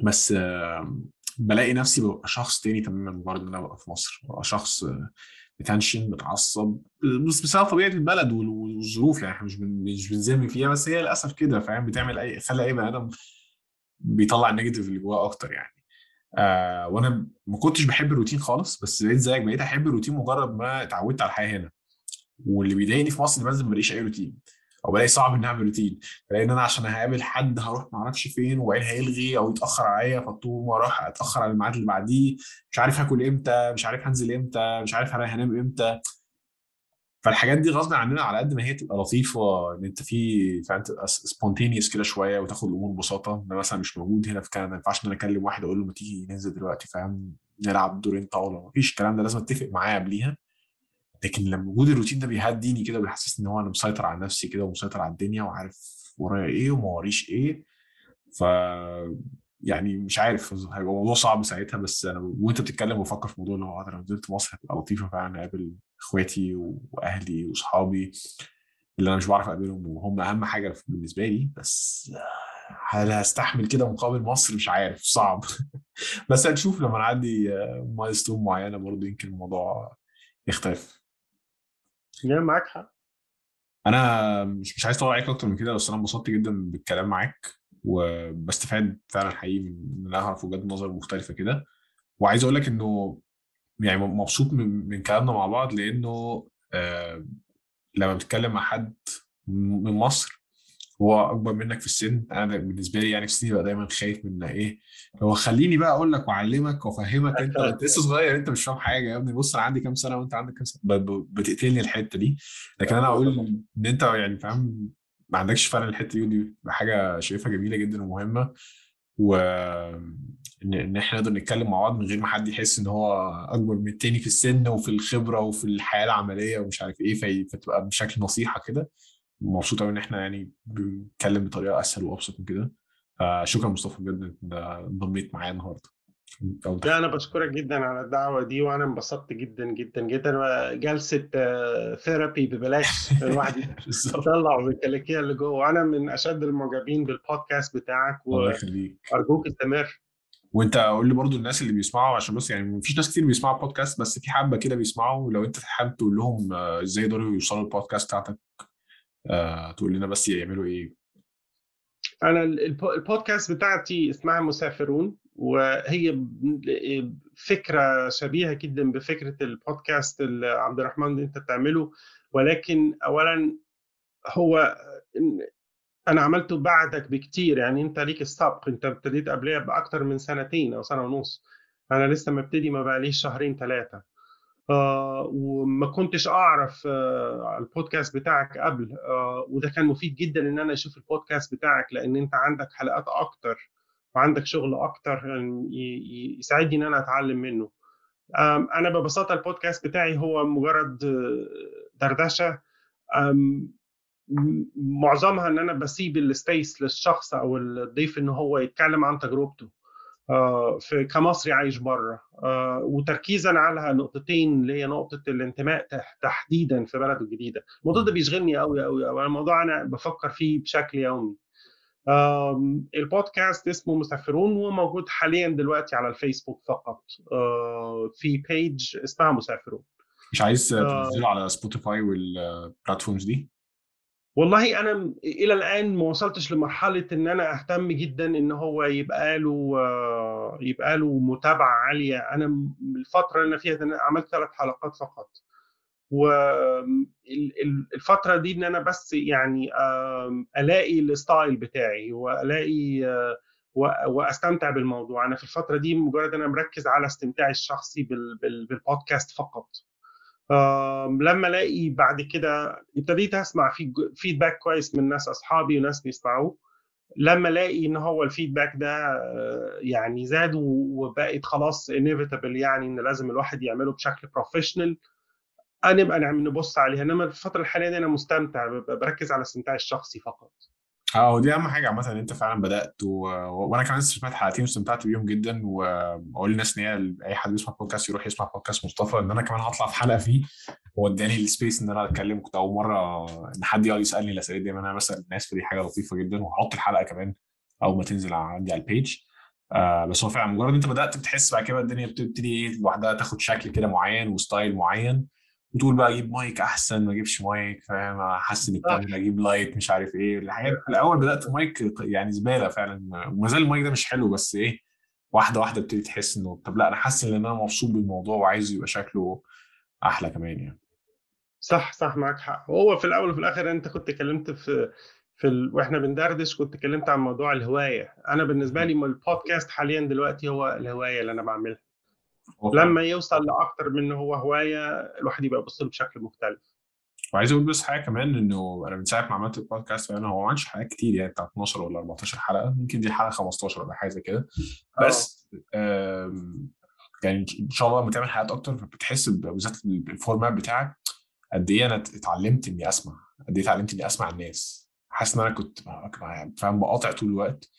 بس آه، بلاقي نفسي ببقى شخص تاني تماما مجرد إن أنا ببقى في مصر. ببقى شخص ب tension متعصب. بس بسبب طبيعة البلد وال- والظروف يعني إحنا مش مش بنذم فيها. بس هي للأسف كده فاهم؟ بتعمل أي خلى أي بني آدم بيطلع ال negative اللي جواه أكتر يعني. آه وأنا ما كنتش بحب الروتين خالص بس بقيت زيك بقيت أحب الروتين مجرد ما اتعودت على الحياة هنا. واللي بيضايقني في مصر بنزل ما بلاقيش أي روتين. أو بلاقي صعب إني أعمل روتين. لأن أنا عشان هقابل حد هروح ما أعرفش فين وبعدين هيلغي أو يتأخر عليا فطول ما أروح أتأخر على الميعاد اللي بعديه. مش عارف هاكل إمتى مش عارف هنزل إمتى مش عارف هنام إمتى. فالحاجات دي غصب عننا على قد ما هي تبقى لطيفة إن أنت في فاهم تبقى سبونتينيوس كده شوية وتاخد الأمور ببساطة. أنا مثلا مش موجود هنا في كندا ما ينفعش إن أنا أكلم واحد أقول له ما تيجي ننزل دلوقتي فاهم؟ نلعب دورين طاولة. ما فيش الكلام ده لازم أتفق معاه قبليها. لكن لما وجود الروتين ده بيهديني كده وبيحسسني إن هو أنا مسيطر على نفسي كده ومسيطر على الدنيا وعارف ورايا إيه وما وريش إيه ف يعني مش عارف هيبقى موضوع صعب ساعتها بس أنا وأنت بتتكلم بفكر في موضوع اللي هو أنا لو نزلت مصر هتبقى لطيفة فعلا أقابل إخواتي وأهلي وأصحابي اللي أنا مش بعرف أقابلهم وهم أهم حاجة بالنسبة لي بس هل هستحمل كده مقابل مصر؟ مش عارف صعب. <laughs> بس هنشوف لما نعدي مايلستون معينة برضو يمكن الموضوع يختلف. لا معاك حق. أنا مش مش عايز اطول عليك أكتر من كده بس أنا انبسطت جدا بالكلام معاك وبستفاد فعلا حقيقي من إن أعرف وجهات نظر مختلفة كده. وعايز أقول لك إنه يعني مبسوط من من كلامنا مع بعض لأنه آه لما بتتكلم مع حد من مصر هو أكبر منك في السن. أنا بالنسبة لي يعني في سني بقى دايما خايف من إيه. هو خليني بقى أقول لك وأعلمك وأفهمك أنت <laughs> أنت لسه صغير أنت مش فاهم حاجة يا ابني. بص أنا عندي كام سنة وأنت عندك كام سنة؟ بتقتلني الحتة دي. لكن أنا أقول إن أنت يعني فاهم ما عندكش فعلا الحتة دي ودي حاجة شايفها جميلة جدا ومهمة. و ان إحنا نقدر نتكلم مع بعض من غير ما حد يحس إن هو أكبر من التاني في السن وفي الخبرة وفي الحياة العملية ومش عارف إيه فتبقى بشكل نصيحة كده. مبسوط قوي إن إحنا يعني بنتكلم بطريقة أسهل وأبسط من كده. فشكرا مصطفى بجد انضميت معايا النهارده. لا أنا بشكرك جدا على الدعوة دي وأنا انبسطت جدا جدا جدا. جلسة ثيرابي ببلاش الواحد يطلع الكلاكيع اللي جوه. وأنا من أشد المعجبين بالبودكاست بتاعك الله يخليك. وارجوك استمر. وأنت قول لي برضو الناس اللي بيسمعوا عشان بص يعني مفيش ناس كتير بيسمعوا بودكاست بس في حبة كده بيسمعوا لو أنت حابب تقول لهم آه، إزاي يقدروا يوصلوا البودكاست بتاعتك. آه، تقول لنا بس يعملوا إيه؟ أنا الب- البودكاست بتاعتي اسمها مسافرون وهي فكرة شبيهة جدا بفكرة البودكاست اللي عبد الرحمن اللي أنت بتعمله. ولكن اولا هو أنا عملته بعدك بكتير يعني أنت ليك السبق أنت ابتديت قبليه بأكتر من سنتين أو سنة ونص. أنا لسه مبتدي ما بقاليش شهرين ثلاثة آه وما كنتش أعرف آه البودكاست بتاعك قبل آه وده كان مفيد جدا إن أنا أشوف البودكاست بتاعك لأن أنت عندك حلقات أكتر وعندك شغل أكتر يعني يساعدني إن أنا أتعلم منه. أنا ببساطة البودكاست بتاعي هو مجرد آه، دردشة. معظمها إن أنا بسيب السبيس للشخص أو الضيف إن هو يتكلم عن تجربته. في كمصري عايش بره. آه، وتركيزا على نقطتين اللي هي نقطة الانتماء تح- تحديدا في بلده الجديدة. الموضوع ده بيشغلني قوي قوي قوي الموضوع أنا بفكر فيه بشكل يومي. البودكاست اسمه مسافرون وموجود حاليا دلوقتي على الفيسبوك فقط. آه، في page اسمها مسافرون. مش عايز آه. تنزله على سبوتيفاي وال platforms دي؟ والله أنا إلى الآن ما وصلتش لمرحلة إن أنا أهتم جدا إن هو يبقى له آه، يبقى له متابعة عالية. أنا الفترة اللي أنا فيها أنا عملت ثلاث حلقات فقط. والفترة دي إن أنا بس يعني ألاقي ال style بتاعي وألاقي آه، وأستمتع بالموضوع. أنا في الفترة دي مجرد أنا مركز على استمتاعي الشخصي بال- بال- بالبودكاست فقط. لما الاقي بعد كده ابتديت اسمع feed- feedback كويس من ناس اصحابي وناس بيسمعوه. لما الاقي ان هو ال feedback ده آه، يعني زاد وبقت خلاص inevitable يعني ان لازم الواحد يعمله بشكل professional نبقى نعمل نبص عليها. إنما الفترة الحالية دي أنا مستمتع بركز على استمتاعي الشخصي فقط. آه ودي أهم حاجة عامه إن أنت فعلا بدأت و... وأنا كمان سمعت حلقتين واستمتعت بيهم جدا وأقول للناس إن هي أي حد بيسمع بودكاست يروح يسمع بودكاست مصطفى إن أنا كمان هطلع في حلقة فيه هو اداني ال space إن أنا أتكلم. كنت أول مرة إن حد يقعد يسألني الأسئلة دي أنا بسأل الناس فدي حاجة لطيفة جدا وهحط الحلقة كمان أول ما تنزل عندي على ال page آه بس هو فعلا مجرد أنت بدأت بتحس بعد كده الدنيا بتبتدي إيه لوحدها تاخد شكل كده معين و style معين. وتقول بقى أجيب مايك أحسن ما أجيبش مايك فاهم؟ أحسن الكاميرا أجيب light مش عارف إيه. الحاجات في الأول بدأت مايك يعني زبالة فعلا. وما زال المايك ده مش حلو بس إيه واحدة واحدة بتبتدي تحس إنه طب لأ أنا حاسس إن أنا مبسوط بالموضوع وعايز يبقى شكله أحلى كمان يعني. صح صح معاك حق. هو في الأول وفي الآخر أنت كنت اتكلمت في في ال... وإحنا بندردش كنت اتكلمت عن موضوع الهواية. أنا بالنسبة لي البودكاست حاليا دلوقتي هو الهواية اللي أنا بعملها. لما يوصل لأكتر من هو هواية الواحد يبقى يبص له بشكل مختلف. وعايز أقول بس حاجة كمان إنه أنا من ساعة ما عملت البودكاست أنا هو ما عملتش حلقات كتير يعني بتاع 12 ولا 14 حلقة يمكن دي الحلقة 15 ولا حاجة زي كده. بس آم، يعني إن شاء الله لما تعمل حلقات أكتر بتحس بالذات الفورمات بتاعك قد إيه أنا اتعلمت إني أسمع قد إيه اتعلمت إني أسمع الناس. حاسس إن أنا كنت ب- فاهم بقاطع طول الوقت.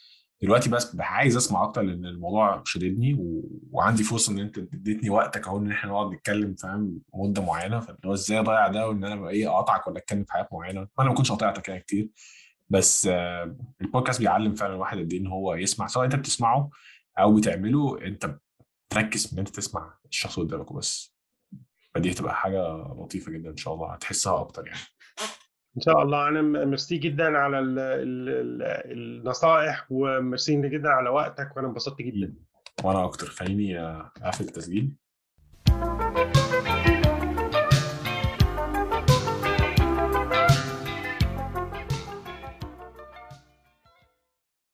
دلوقتي بس عايز أسمع أكتر لأن الموضوع شددني و... وعندي فرصة إن أنت اديتني وقتك اهو إن إحنا نقعد نتكلم فاهم مدة معينة فاللي هو إزاي أضيع ده وإن أنا إيه أقاطعك ولا أتكلم في حاجات معينة. وأنا ما كنتش قاطعتك يعني كتير بس آه، البودكاست بيعلم فعلا الواحد قد إيه إن هو يسمع. سواء أنت بتسمعه أو بتعمله أنت تركز إن أنت تسمع الشخص اللي قدامك وبس. فدي هتبقى حاجة لطيفة جدا إن شاء الله هتحسها أكتر يعني. إن شاء الله. أنا ميرسي جدا على ال ال ال النصائح وميرسي جدا على وقتك وأنا انبسطت جدا. وأنا أكتر. خليني أقفل التسجيل.